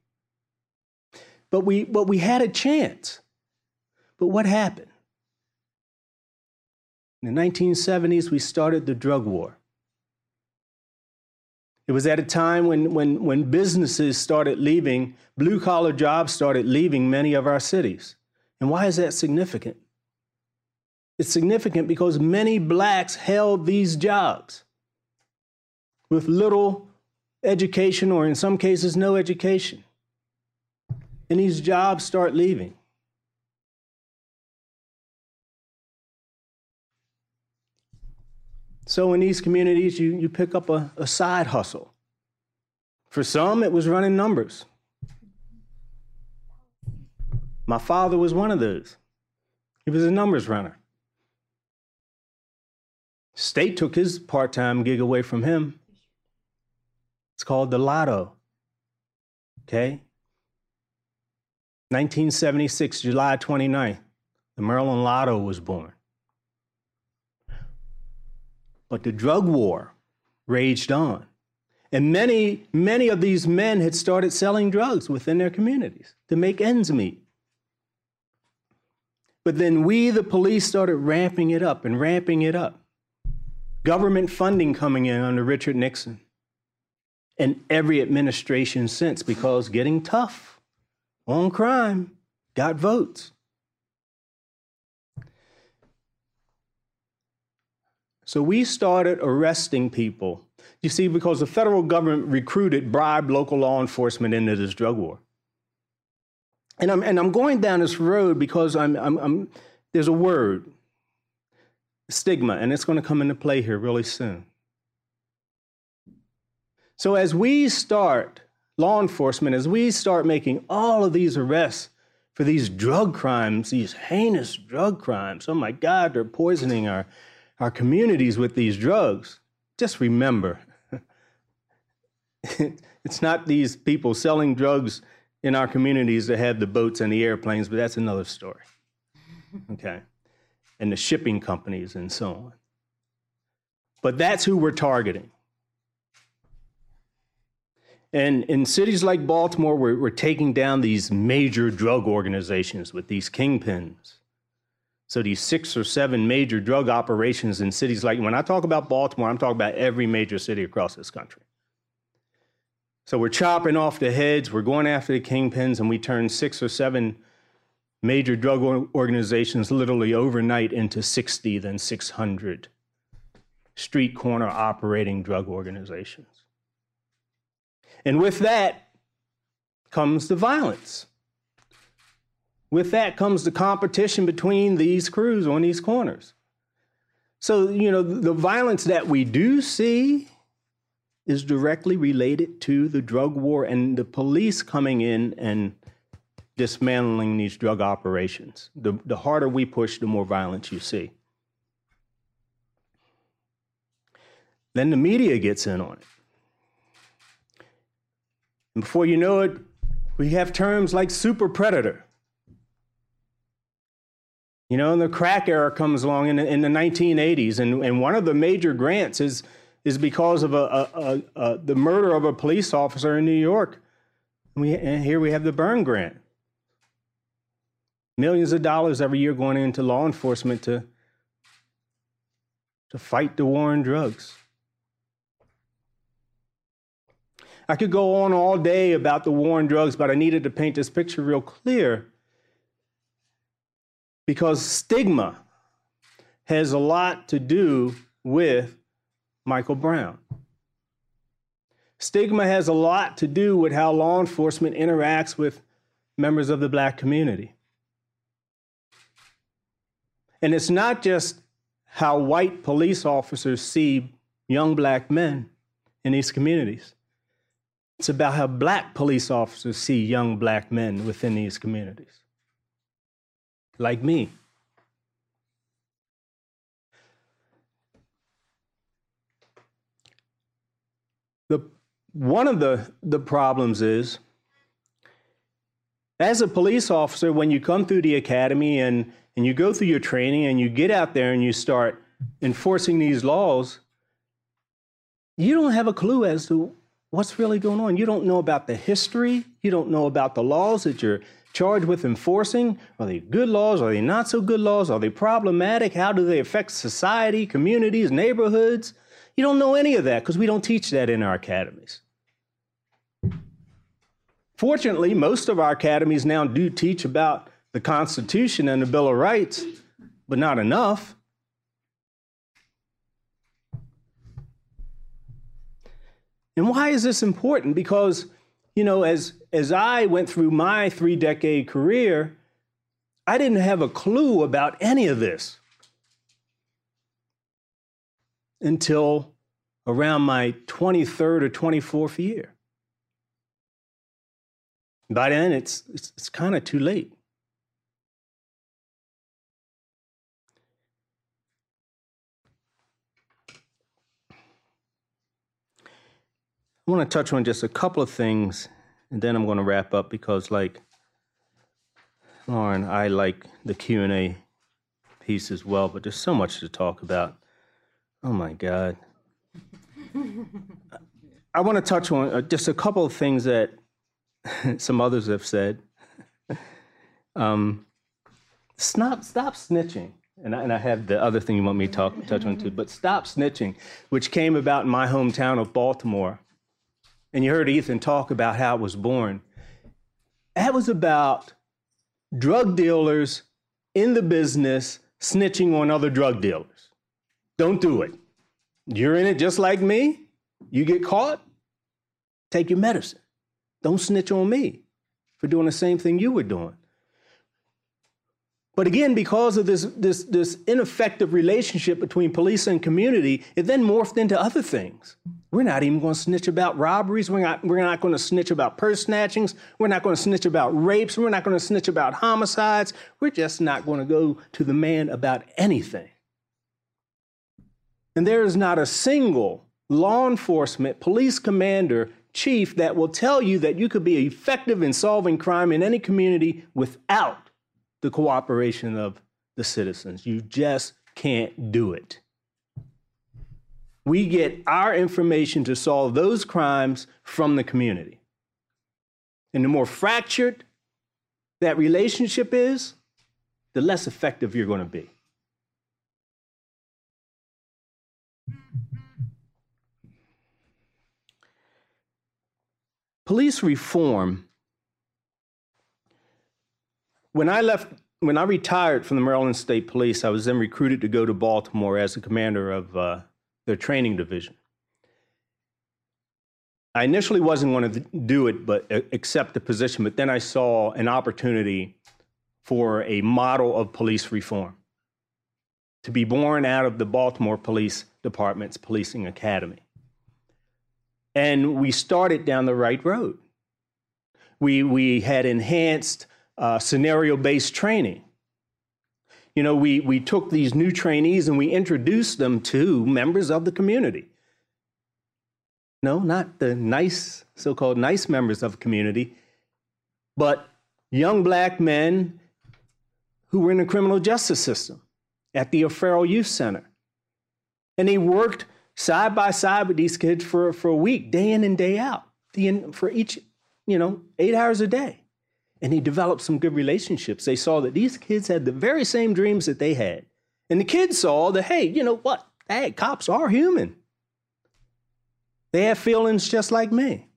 But we, but we had a chance. But what happened? In the 1970s, we started the drug war. It was at a time when, when, when businesses started leaving, blue collar jobs started leaving many of our cities. And why is that significant? It's significant because many blacks held these jobs with little education, or in some cases, no education. And these jobs start leaving. So in these communities, you, you pick up a, a side hustle. For some, it was running numbers. My father was one of those. He was a numbers runner. State took his part time gig away from him. It's called the lotto. Okay? 1976, July 29th, the Maryland Lotto was born. But the drug war raged on. And many, many of these men had started selling drugs within their communities to make ends meet. But then we, the police, started ramping it up and ramping it up. Government funding coming in under Richard Nixon and every administration since because getting tough on crime got votes. So we started arresting people. You see, because the federal government recruited, bribed local law enforcement into this drug war. And I'm, and I'm going down this road because I'm, I'm, I'm there's a word, stigma, and it's going to come into play here really soon. So as we start, law enforcement, as we start making all of these arrests for these drug crimes, these heinous drug crimes, oh my God, they're poisoning our our communities with these drugs, just remember *laughs* it's not these people selling drugs in our communities that have the boats and the airplanes, but that's another story. *laughs* Okay. And the shipping companies and so on. But that's who we're targeting. And in cities like Baltimore, we're, we're taking down these major drug organizations with these kingpins So these six or seven major drug operations in cities like when I talk about Baltimore, I'm talking about every major city across this country. So we're chopping off the heads, we're going after the kingpins, and we turn six or seven major drug organizations literally overnight into 60, then 600 street corner operating drug organizations. And with that comes the violence. With that comes the competition between these crews on these corners. So, you know, the violence that we do see is directly related to the drug war and the police coming in and dismantling these drug operations. The, the harder we push, the more violence you see. Then the media gets in on it. And before you know it, we have terms like super predator. You know, and the crack era comes along in, in the 1980s, and, and one of the major grants is, is because of a, a, a, the murder of a police officer in New York. And, we, and here we have the Byrne Grant. Millions of dollars every year going into law enforcement to, to fight the war on drugs. I could go on all day about the war on drugs, but I needed to paint this picture real clear because stigma has a lot to do with Michael Brown. Stigma has a lot to do with how law enforcement interacts with members of the black community. And it's not just how white police officers see young black men in these communities. It's about how black police officers see young black men within these communities, like me. The, one of the, the problems is, as a police officer, when you come through the academy and, and you go through your training and you get out there and you start enforcing these laws, you don't have a clue as to what's really going on. You don't know about the history. You don't know about the laws that you're charged with enforcing. Are they good laws? Are they not so good laws? Are they problematic? How do they affect society, communities, neighborhoods? You don't know any of that because we don't teach that in our academies. Fortunately, most of our academies now do teach about the Constitution and the Bill of Rights, but not enough. And why is this important? Because, you know, as, as I went through my three decade career, I didn't have a clue about any of this until around my 23rd or 24th year. By then, it's, it's, it's kind of too late. I want to touch on just a couple of things, and then I'm going to wrap up because, like Lauren, I like the Q and A piece as well, but there's so much to talk about. Oh my God! I want to touch on uh, just a couple of things that *laughs* some others have said. Um, stop, stop snitching. And I, and I have the other thing you want me to talk, touch on too, but stop snitching, which came about in my hometown of Baltimore and you heard Ethan talk about how it was born. That was about drug dealers in the business snitching on other drug dealers. Don't do it. You're in it just like me. You get caught, take your medicine. Don't snitch on me for doing the same thing you were doing. But again, because of this, this, this ineffective relationship between police and community, it then morphed into other things. We're not even going to snitch about robberies. We're not, we're not going to snitch about purse snatchings. We're not going to snitch about rapes. We're not going to snitch about homicides. We're just not going to go to the man about anything. And there is not a single law enforcement, police commander, chief that will tell you that you could be effective in solving crime in any community without the cooperation of the citizens. You just can't do it. We get our information to solve those crimes from the community. And the more fractured that relationship is, the less effective you're going to be. Police reform. When I left, when I retired from the Maryland State Police, I was then recruited to go to Baltimore as the commander of uh, their training division. I initially wasn't going to do it, but uh, accept the position. But then I saw an opportunity for a model of police reform to be born out of the Baltimore Police Department's policing academy. And we started down the right road. We, we had enhanced uh, scenario based training. You know, we, we took these new trainees and we introduced them to members of the community. No, not the nice, so called nice members of the community, but young black men who were in the criminal justice system at the O'Farrell Youth Center. And they worked side by side with these kids for, for a week, day in and day out, the, for each, you know, eight hours a day. And he developed some good relationships. They saw that these kids had the very same dreams that they had. And the kids saw that, hey, you know what? Hey, cops are human. They have feelings just like me.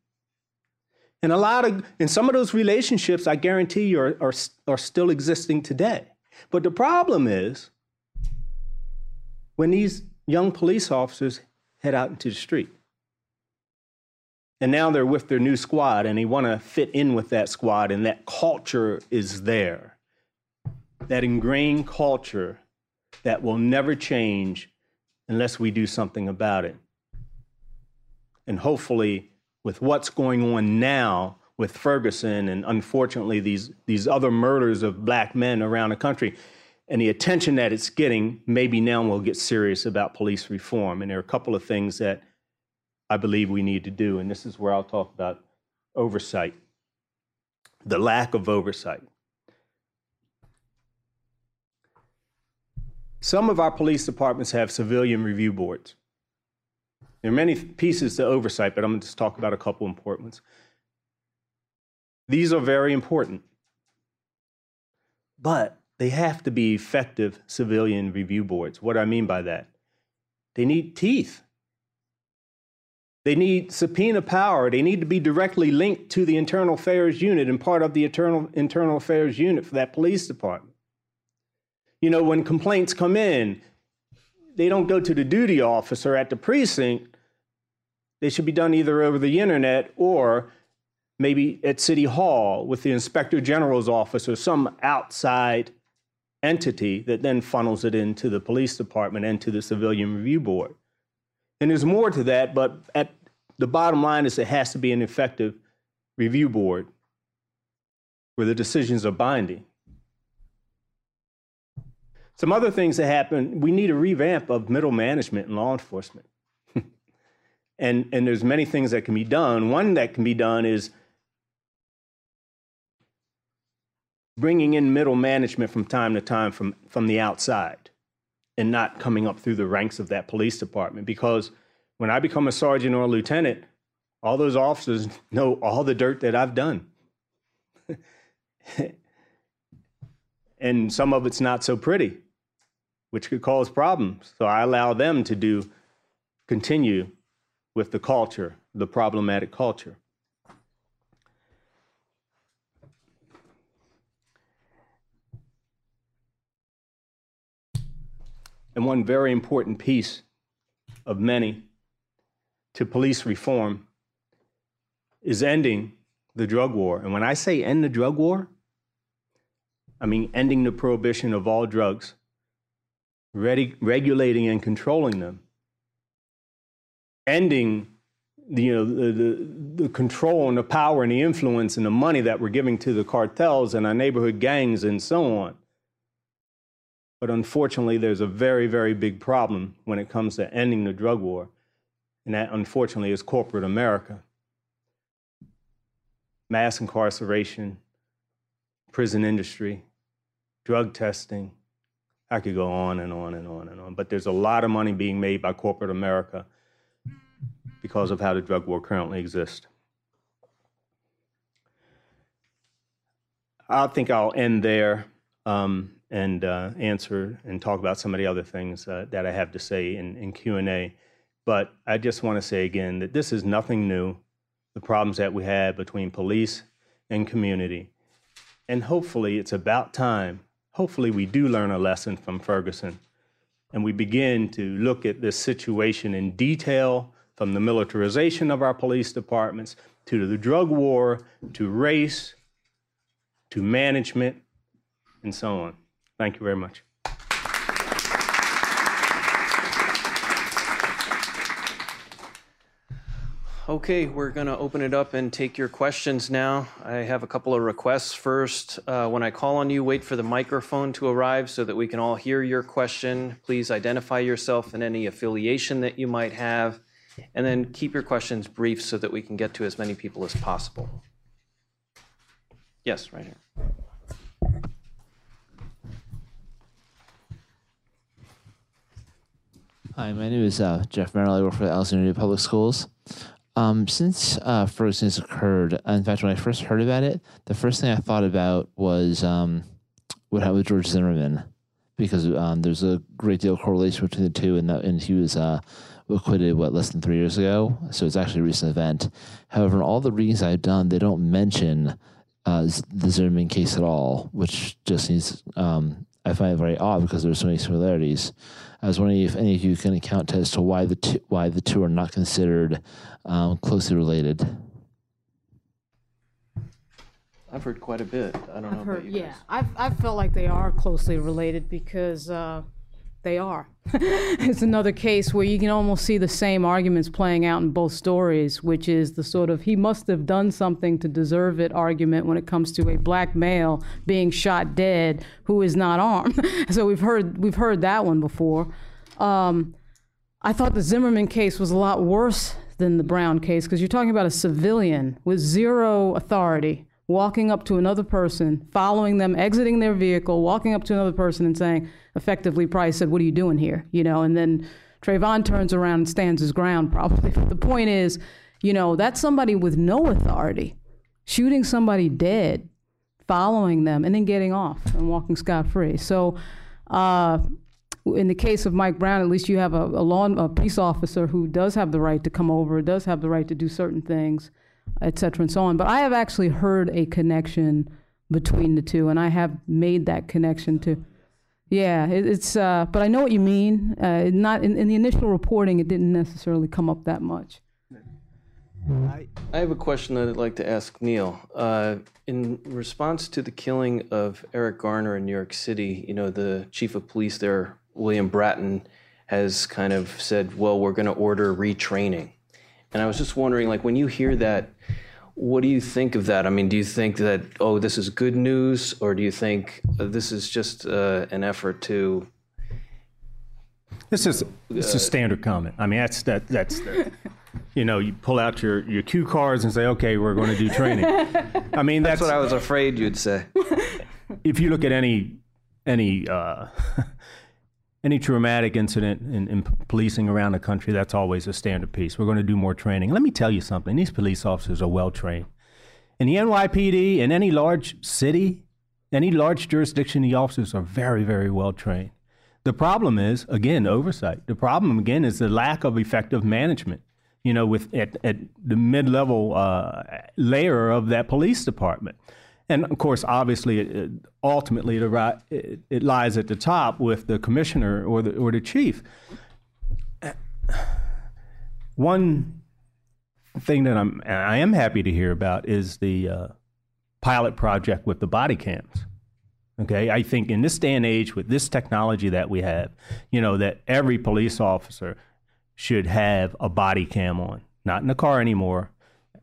And a lot of, and some of those relationships, I guarantee you, are, are, are still existing today. But the problem is when these young police officers head out into the street. And now they're with their new squad and they want to fit in with that squad, and that culture is there. That ingrained culture that will never change unless we do something about it. And hopefully, with what's going on now with Ferguson and unfortunately these, these other murders of black men around the country, and the attention that it's getting, maybe now we'll get serious about police reform. And there are a couple of things that I believe we need to do. And this is where I'll talk about oversight, the lack of oversight. Some of our police departments have civilian review boards. There are many pieces to oversight, but I'm going to just talk about a couple important ones. These are very important. But they have to be effective civilian review boards. What do I mean by that? They need teeth. They need subpoena power. They need to be directly linked to the internal affairs unit and part of the internal, internal affairs unit for that police department. You know, when complaints come in, they don't go to the duty officer at the precinct. They should be done either over the internet or maybe at City Hall with the inspector general's office or some outside entity that then funnels it into the police department and to the civilian review board. And there's more to that, but at the bottom line is it has to be an effective review board where the decisions are binding. Some other things that happen, we need a revamp of middle management in law enforcement. *laughs* and, and there's many things that can be done. One that can be done is bringing in middle management from time to time from, from the outside and not coming up through the ranks of that police department. Because when I become a sergeant or a lieutenant, all those officers *laughs* know all the dirt that I've done. *laughs* and some of it's not so pretty, which could cause problems. So I allow them to do, continue with the culture, the problematic culture. And one very important piece of many to police reform is ending the drug war. And when I say end the drug war, I mean ending the prohibition of all drugs, regulating and controlling them, ending the, you know, the, the, the, control and the power and the influence and the money that we're giving to the cartels and our neighborhood gangs and so on. But unfortunately, there's a very, very big problem when it comes to ending the drug war. And that, unfortunately, is corporate America. Mass incarceration, prison industry, drug testing. I could go on and on and on and on. But there's a lot of money being made by corporate America because of how the drug war currently exists. I think I'll end there. Um, and uh, answer and talk about some of the other things uh, that I have to say in, in Q&A. But I just want to say again that this is nothing new, the problems that we have between police and community. And hopefully it's about time, hopefully we do learn a lesson from Ferguson and we begin to look at this situation in detail from the militarization of our police departments to the drug war to race to management and so on. Thank you very much. Okay, we're going to open it up and take your questions now. I have a couple of requests. First, uh, when I call on you, wait for the microphone to arrive so that we can all hear your question. Please identify yourself and any affiliation that you might have, and then keep your questions brief so that we can get to as many people as possible. Yes, right here. Hi, my name is uh, Jeff Merrill. I work for the Alexandria Public Schools. Um, since uh, Ferguson has occurred, in fact, when I first heard about it, the first thing I thought about was um, what happened with George Zimmerman, because um, there's a great deal of correlation between the two, and, that, and he was uh, acquitted, what, less than three years ago? So it's actually a recent event. However, in all the readings I've done, they don't mention uh, the Zimmerman case at all, which just needs, um, I find it very odd because there's so many similarities. I was wondering if any of you can account as to why the two, why the two are not considered um, closely related. I've heard quite a bit. I don't know I've about heard, you yeah, guys. I've, I've felt like they are closely related because uh, they are. *laughs* it's another case where you can almost see the same arguments playing out in both stories, which is the sort of he must have done something to deserve it argument when it comes to a black male being shot dead who is not armed. *laughs* so we've heard we've heard that one before. Um, I thought the Zimmerman case was a lot worse than the Brown case because you're talking about a civilian with zero authority walking up to another person, following them, exiting their vehicle, walking up to another person and saying, effectively, Price said, What are you doing here? You know, and then Trayvon turns around and stands his ground, *laughs* probably. But the point is, you know, that's somebody with no authority shooting somebody dead, following them, and then getting off and walking scot free. So, uh, in the case of Mike Brown, at least you have a, a law, a police officer who does have the right to come over, does have the right to do certain things, et cetera, and so on. But I have actually heard a connection between the two, and I have made that connection to. Yeah, it, it's. Uh, but I know what you mean. Uh, not in, in the initial reporting, it didn't necessarily come up that much. I have a question that I'd like to ask Neil. Uh, in response to the killing of Eric Garner in New York City, you know, the chief of police there, William Bratton, has kind of said, well, we're going to order retraining. And I was just wondering, like, when you hear that, what do you think of that? I mean, do you think that, oh, this is good news, or do you think uh, this is just uh, an effort to This is it's a standard comment. I mean, that's that that's the, you know, you pull out your your cue cards and say, okay, we're going to do training. I mean, that's, That's what I was afraid you'd say. if you look at any any uh, any traumatic incident in, in policing around the country, that's always a standard piece. We're going to do more training. Let me tell you something: these police officers are well trained. In the NYPD, in any large city, any large jurisdiction, the officers are very, very well trained. The problem is, again, oversight. The problem, again, is the lack of effective management. You know, with at, at the mid-level uh, layer of that police department, and of course, obviously, it, it- ultimately, it, it, lies at the top with the commissioner or the or the chief. One thing that I'm I am happy to hear about is the uh, pilot project with the body cams. Okay, I think in this day and age with this technology that we have, you know, that every police officer should have a body cam on, not in the car anymore,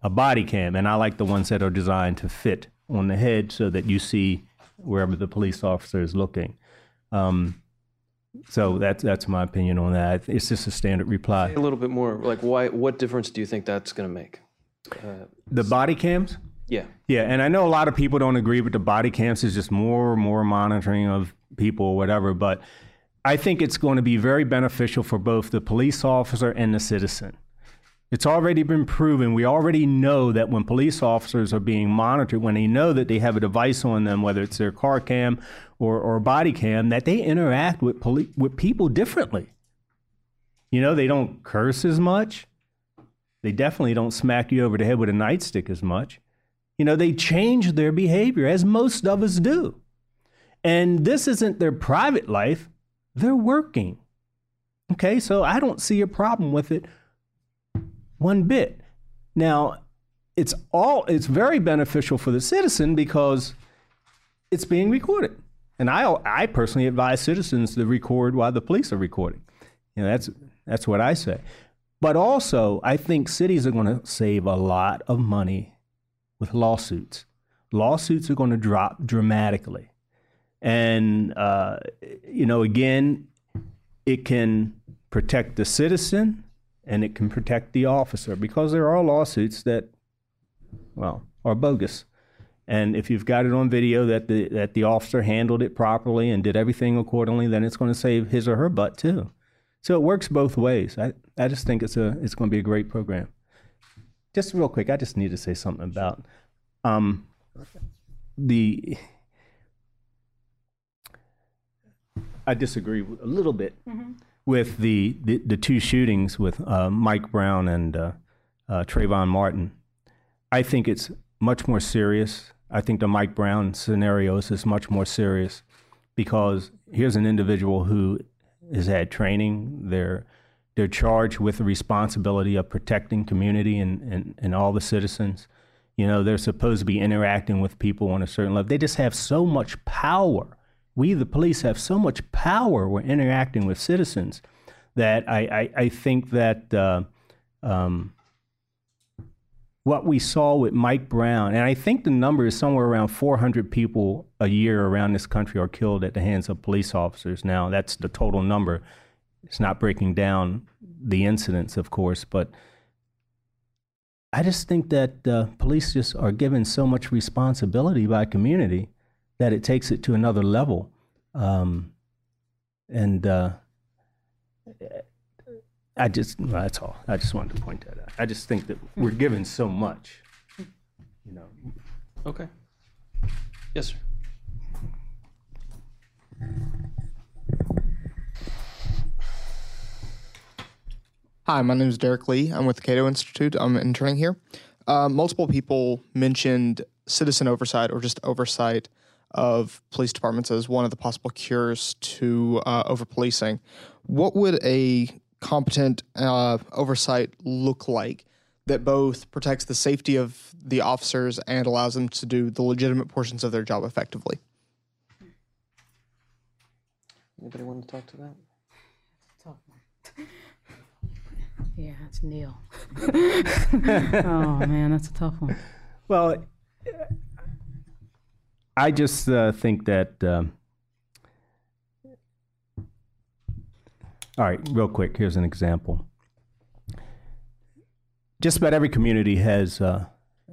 a body cam. And I like the ones that are designed to fit on the head so that you see wherever the police officer is looking. Um, so that's that's my opinion on that. It's just a standard reply. A little bit more, like, why? What difference do you think that's going to make? The body cams. Yeah. Yeah, and I know a lot of people don't agree with the body cams. It's just more and more monitoring of people or whatever. But I think it's going to be very beneficial for both the police officer and the citizen. It's already been proven. We already know that when police officers are being monitored, when they know that they have a device on them, whether it's their car cam or, or body cam, that they interact with poli- with people differently. You know, they don't curse as much. They definitely don't smack you over the head with a nightstick as much. You know, they change their behavior, as most of us do. And this isn't their private life, they're working. Okay, so I don't see a problem with it one bit. Now, it's all it's very beneficial for the citizen because it's being recorded. And I I personally advise citizens to record while the police are recording. You know, that's that's what I say. But also, I think cities are going to save a lot of money with lawsuits. Lawsuits are going to drop dramatically. And, uh, you know, again, it can protect the citizen and it can protect the officer because there are lawsuits that, well, are bogus. And if you've got it on video that the, that the officer handled it properly and did everything accordingly, then it's going to save his or her butt too. So it works both ways. I, I just think it's a it's going to be a great program. Just real quick, I just need to say something about um, the. I disagree a little bit with the, the, the two shootings with uh, Mike Brown and uh, uh, Trayvon Martin. I think it's much more serious. I think the Mike Brown scenario is much more serious because here's an individual who has had training. They're they're charged with the responsibility of protecting community and, and, and all the citizens. You know, they're supposed to be interacting with people on a certain level. They just have so much power. We, the police, have so much power. We're interacting with citizens that I, I, I think that uh, um, what we saw with Mike Brown, and I think the number is somewhere around 400 people a year around this country are killed at the hands of police officers. Now, that's the total number. It's not breaking down the incidents, of course, but I just think that uh, police just are given so much responsibility by community that it takes it to another level. Um, and uh, I just, well, that's all. I just wanted to point that out. I just think that we're given so much, you know. Okay. Yes, sir. Hi, my name is Derek Lee. I'm with the Cato Institute. I'm interning here. Uh, multiple people mentioned citizen oversight or just oversight of police departments as one of the possible cures to uh, over policing. What would a competent uh, oversight look like that both protects the safety of the officers and allows them to do the legitimate portions of their job effectively? Anybody want to talk to that? Tough one. Yeah, it's Neil. *laughs* oh man, that's a tough one. Well, I just uh, think that. Um, all right, real quick. Here's an example. Just about every community has uh,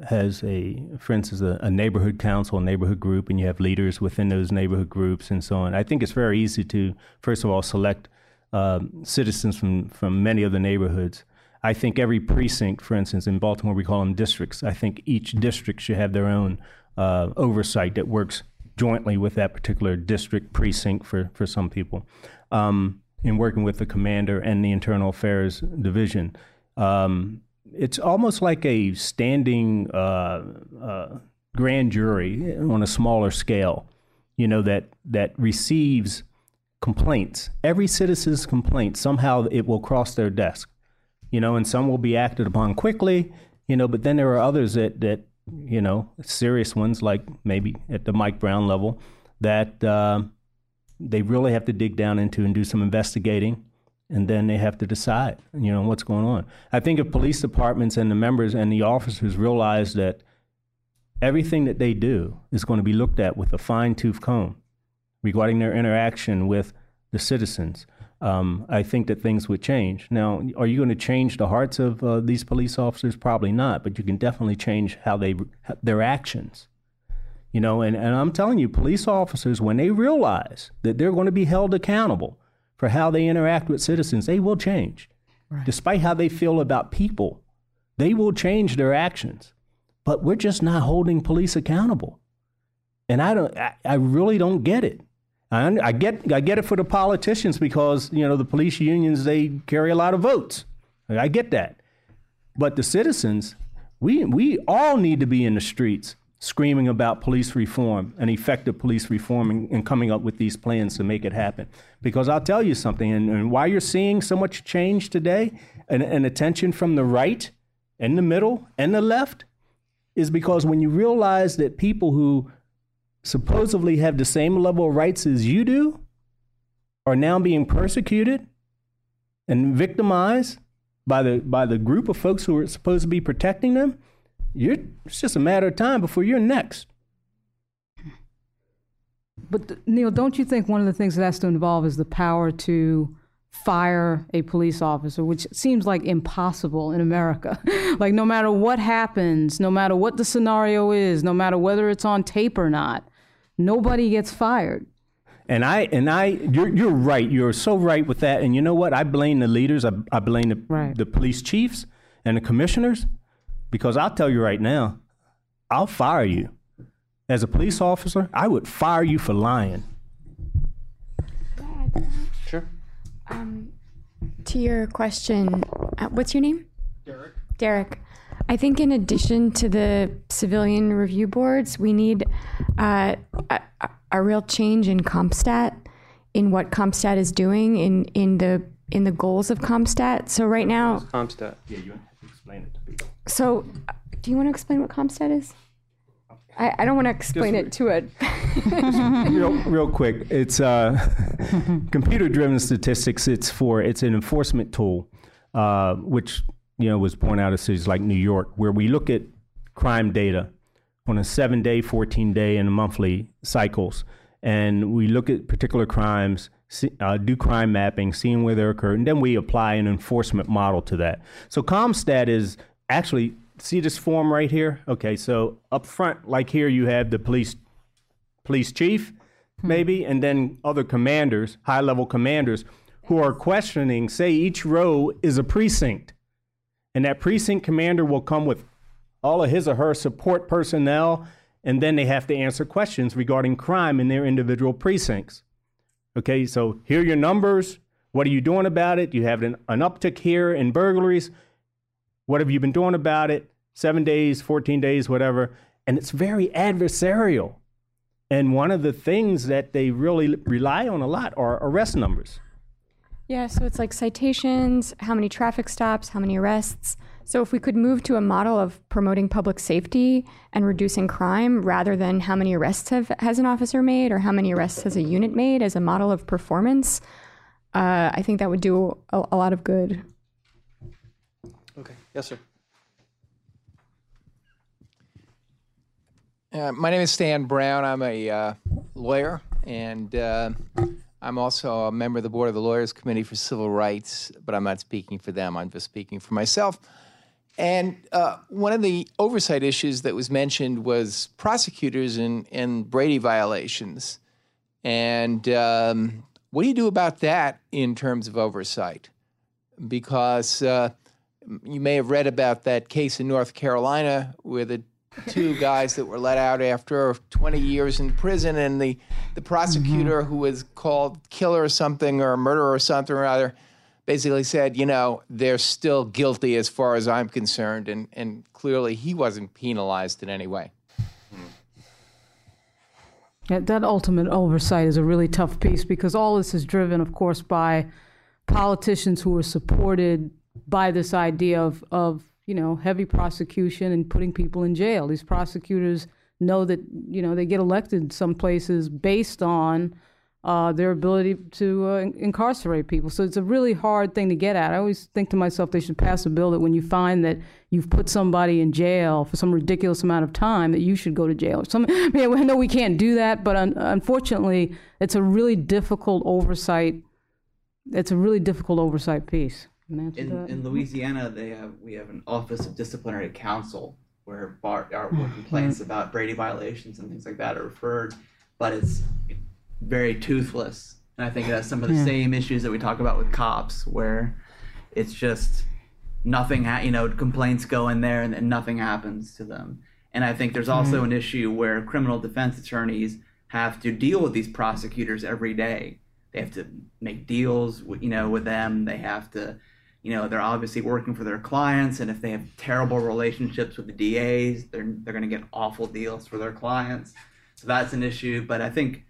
has a, for instance, a, a neighborhood council, a neighborhood group, and you have leaders within those neighborhood groups and so on. I think it's very easy to, first of all, select um, citizens from, from many of the neighborhoods. I think every precinct, for instance, in Baltimore, we call them districts. I think each district should have their own uh, oversight that works jointly with that particular district precinct for, for some people, um, in working with the commander and the internal affairs division. Um, it's almost like a standing uh, uh, grand jury on a smaller scale, you know, that, that receives complaints. Every citizen's complaint, somehow it will cross their desk, you know, and some will be acted upon quickly, you know, but then there are others that, that you know, serious ones, like maybe at the Mike Brown level, that uh, they really have to dig down into and do some investigating. And then they have to decide, you know, what's going on. I think if police departments and the members and the officers realize that everything that they do is going to be looked at with a fine tooth comb, regarding their interaction with the citizens, um, I think that things would change. Now, are you going to change the hearts of uh, these police officers? Probably not, but you can definitely change how they their actions. You know, and, and I'm telling you, police officers, when they realize that they're going to be held accountable for how they interact with citizens, they will change. Despite how they feel about people, they will change their actions. But we're just not holding police accountable. And I don't I, I really don't get it. I, I get I get it for the politicians because, you know, the police unions they carry a lot of votes. I get that. But the citizens, we we all need to be in the streets screaming about police reform and effective police reform and, and coming up with these plans to make it happen. Because I'll tell you something, and, and why you're seeing so much change today and, and attention from the right and the middle and the left is because when you realize that people who supposedly have the same level of rights as you do are now being persecuted and victimized by the by the group of folks who are supposed to be protecting them, you're, it's just a matter of time before you're next. But Neil, don't you think one of the things that has to involve is the power to fire a police officer, which seems like impossible in America. *laughs* like no matter what happens, no matter what the scenario is, no matter whether it's on tape or not, nobody gets fired. And I and I, you're you're right. You're so right with that. And you know what? I blame the leaders. I, I blame the Right. the police chiefs and the commissioners, because I'll tell you right now, I'll fire you as a police officer. I would fire you for lying. Sure. Um, to your question, uh, what's your name? Derek. Derek. I think in addition to the civilian review boards, we need uh, a, a real change in CompStat, in what CompStat is doing, in, in the in the goals of CompStat. So right now, CompStat. Yeah, you have to explain it to people. so uh, do you want to explain what CompStat is? I, I don't want to explain it to a. *laughs* real, real quick, it's uh, *laughs* computer-driven statistics. It's for it's an enforcement tool, uh, which you know was born out of cities like New York, where we look at crime data on a seven-day, fourteen-day, and monthly cycles, and we look at particular crimes, see, uh, do crime mapping, seeing where they occur, and then we apply an enforcement model to that. So CompStat is actually see this form right here. Okay, so up front, like here, you have the police police chief, maybe, and then other commanders, high level commanders, who are questioning, say each row is a precinct. And that precinct commander will come with all of his or her support personnel, and then they have to answer questions regarding crime in their individual precincts. Okay, so here are your numbers. What are you doing about it? You have an, an uptick here in burglaries. What have you been doing about it? Seven days, 14 days, whatever. And it's very adversarial. And one of the things that they really rely on a lot are arrest numbers. Yeah, so it's like citations, how many traffic stops, how many arrests. So if we could move to a model of promoting public safety and reducing crime rather than how many arrests have has an officer made or how many arrests has a unit made as a model of performance, uh, I think that would do a, a lot of good. Okay. Yes, sir. Uh, my name is Stan Brown. I'm a uh, lawyer, and uh, I'm also a member of the board of the Lawyers Committee for Civil Rights, but I'm not speaking for them. I'm just speaking for myself. And uh, one of the oversight issues that was mentioned was prosecutors and, and Brady violations. And um, what do you do about that in terms of oversight? Because uh, you may have read about that case in North Carolina where the two guys that were let out after 20 years in prison, and the, the prosecutor mm-hmm. who was called killer or something or murderer or something or other basically said, you know, they're still guilty as far as I'm concerned, and, and clearly he wasn't penalized in any way. Hmm. Yeah, that ultimate oversight is a really tough piece because all this is driven, of course, by politicians who are supported by this idea of, of you know heavy prosecution and putting people in jail. These prosecutors know that you know they get elected some places based on uh, their ability to uh, incarcerate people. So it's a really hard thing to get at. I always think to myself they should pass a bill that when you find that you've put somebody in jail for some ridiculous amount of time, that you should go to jail. Or some, I, mean, I know we can't do that, but un- unfortunately, it's a really difficult oversight. It's a really difficult oversight piece. In, that? in Louisiana, they have we have an Office of Disciplinary Counsel where bar, or where complaints about Brady violations and things like that are referred, but it's very toothless. And I think that's some of the Yeah. same issues that we talk about with cops, where it's just nothing, ha- you know, complaints go in there and, and nothing happens to them. And I think there's also an issue where criminal defense attorneys have to deal with these prosecutors every day. They have to make deals, with, you know, with them. They have to, you know, they're obviously working for their clients, and if they have terrible relationships with the DAs, they're they're going to get awful deals for their clients. So that's an issue. But I think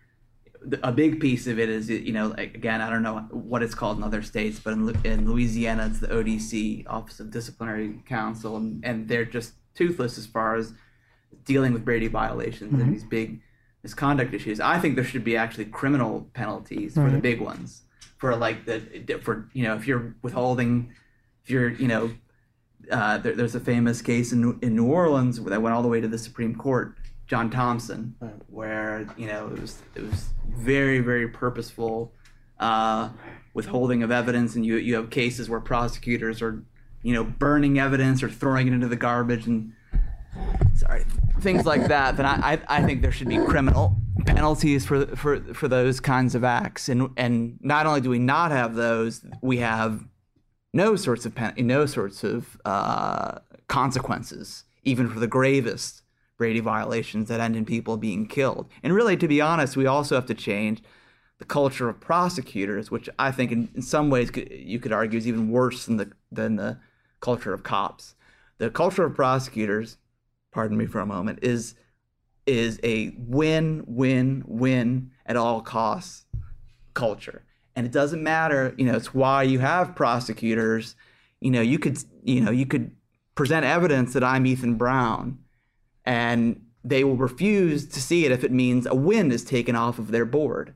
a big piece of it is, you know, again, I don't know what it's called in other states, but in, in Louisiana, it's the ODC, Office of Disciplinary Counsel, and, and they're just toothless as far as dealing with Brady violations and mm-hmm. these big misconduct issues. I think there should be actually criminal penalties for the big ones, for like the for you know if you're withholding, if you're you know, uh, there, there's a famous case in in New Orleans that went all the way to the Supreme Court. John Thompson, where you know it was it was very very purposeful uh, withholding of evidence, and you you have cases where prosecutors are you know burning evidence or throwing it into the garbage and sorry things like that. Then I, I I think there should be criminal penalties for for for those kinds of acts, and and not only do we not have those, we have no sorts of pen, no sorts of uh, consequences, even for the gravest Brady violations that end in people being killed. And really, to be honest, we also have to change the culture of prosecutors, which I think in, in some ways you could argue is even worse than the than the culture of cops. The culture of prosecutors, pardon me for a moment, is is a win win win at all costs culture. And it doesn't matter, you know, it's why you have prosecutors. You know, you could you know, you could present evidence that I'm Ethan Brown and they will refuse to see it if it means a win is taken off of their board.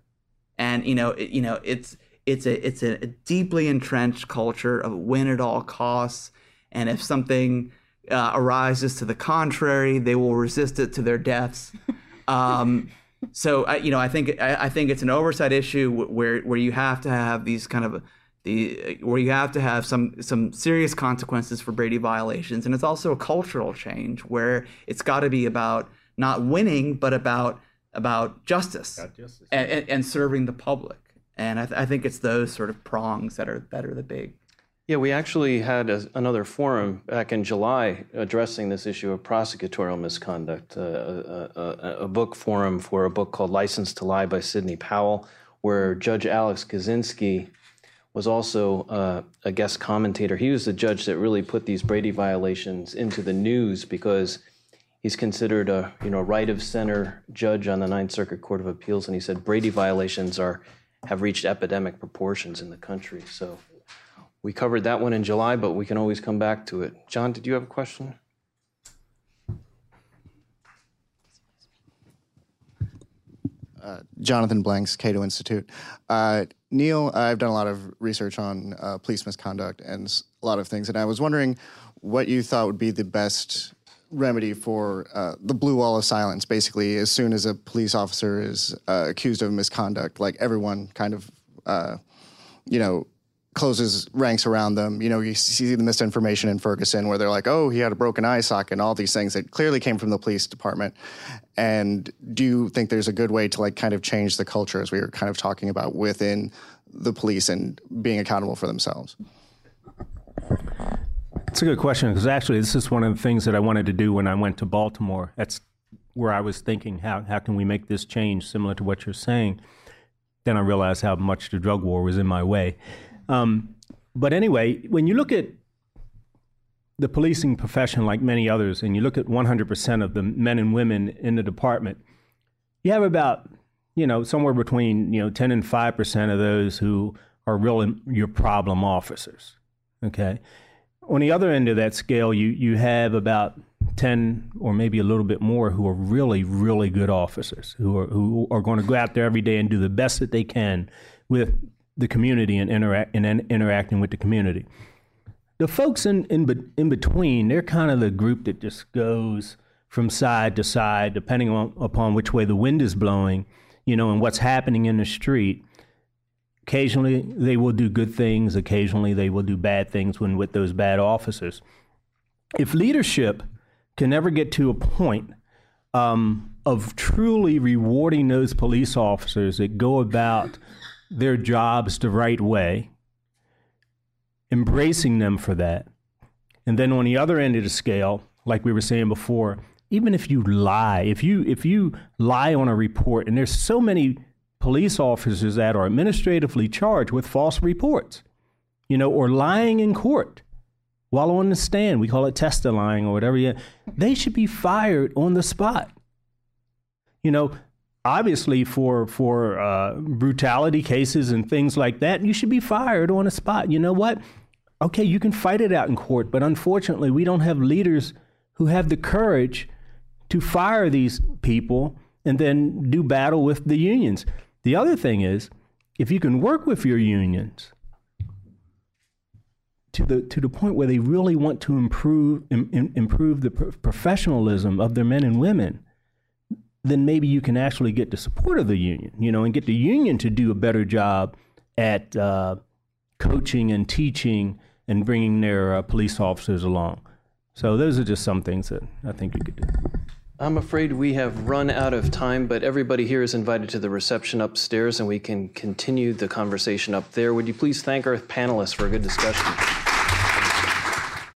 And you know, it, you know, it's it's a it's a, a deeply entrenched culture of win at all costs. And if something uh, arises to the contrary, they will resist it to their deaths. *laughs* Um, so I, you know, I think I, I think it's an oversight issue where where you have to have these kind of the where you have to have some some serious consequences for Brady violations, and it's also a cultural change where it's got to be about not winning, but about about justice, justice. And, and, and serving the public. And I, th- I think it's those sort of prongs that are that are the big. Yeah, we actually had a, another forum back in July addressing this issue of prosecutorial misconduct, uh, a, a, a, book forum for a book called License to Lie by Sidney Powell, where Judge Alex Kozinski was also uh, a guest commentator. He was the judge that really put these Brady violations into the news because he's considered a you know right of center judge on the Ninth Circuit Court of Appeals, and he said Brady violations are have reached epidemic proportions in the country. So we covered that one in July, but we can always come back to it. John, did you have a question? Uh, Jonathan Blanks, Cato Institute. Uh, Neil, I've done a lot of research on uh, police misconduct and a lot of things, and I was wondering what you thought would be the best remedy for uh, the blue wall of silence. Basically, as soon as a police officer is uh, accused of misconduct, like everyone kind of, uh, you know, closes ranks around them. You know, you see the misinformation in Ferguson where they're like, oh, he had a broken eye socket and all these things that clearly came from the police department. And do you think there's a good way to like kind of change the culture as we were kind of talking about within the police and being accountable for themselves? It's a good question because actually, this is one of the things that I wanted to do when I went to Baltimore. That's where I was thinking, how, how can we make this change similar to what you're saying? Then I realized how much the drug war was in my way. Um, but anyway, when you look at the policing profession, like many others, and you look at 100% of the men and women in the department, you have about, you know, somewhere between, you know, 10 and 5% of those who are really your problem officers. Okay. On the other end of that scale, you, you have about 10 or maybe a little bit more who are really, really good officers who are, who are going to go out there every day and do the best that they can with the community and, interact, and interacting with the community. The folks in, in, in between, they're kind of the group that just goes from side to side, depending on, upon which way the wind is blowing, you know, and what's happening in the street. Occasionally, they will do good things. Occasionally, they will do bad things when with those bad officers. If leadership can never get to a point um, of truly rewarding those police officers that go about their jobs the right way, embracing them for that, And then on the other end of the scale, like we were saying before, even if you lie, if you if you lie on a report, and there's so many police officers that are administratively charged with false reports, you know, or lying in court while on the stand, we call it testilying or whatever. They should be fired on the spot. You know, obviously for for uh, brutality cases and things like that, you should be fired on the spot. You know what? Okay, you can fight it out in court, but unfortunately, we don't have leaders who have the courage to fire these people and then do battle with the unions. The other thing is, if you can work with your unions to the to the point where they really want to improve Im, improve the professionalism of their men and women, then maybe you can actually get the support of the union, you know, and get the union to do a better job at uh, coaching and teaching and bringing their uh, police officers along. So those are just some things that I think you could do. I'm afraid we have run out of time, but everybody here is invited to the reception upstairs and we can continue the conversation up there. Would you please thank our panelists for a good discussion?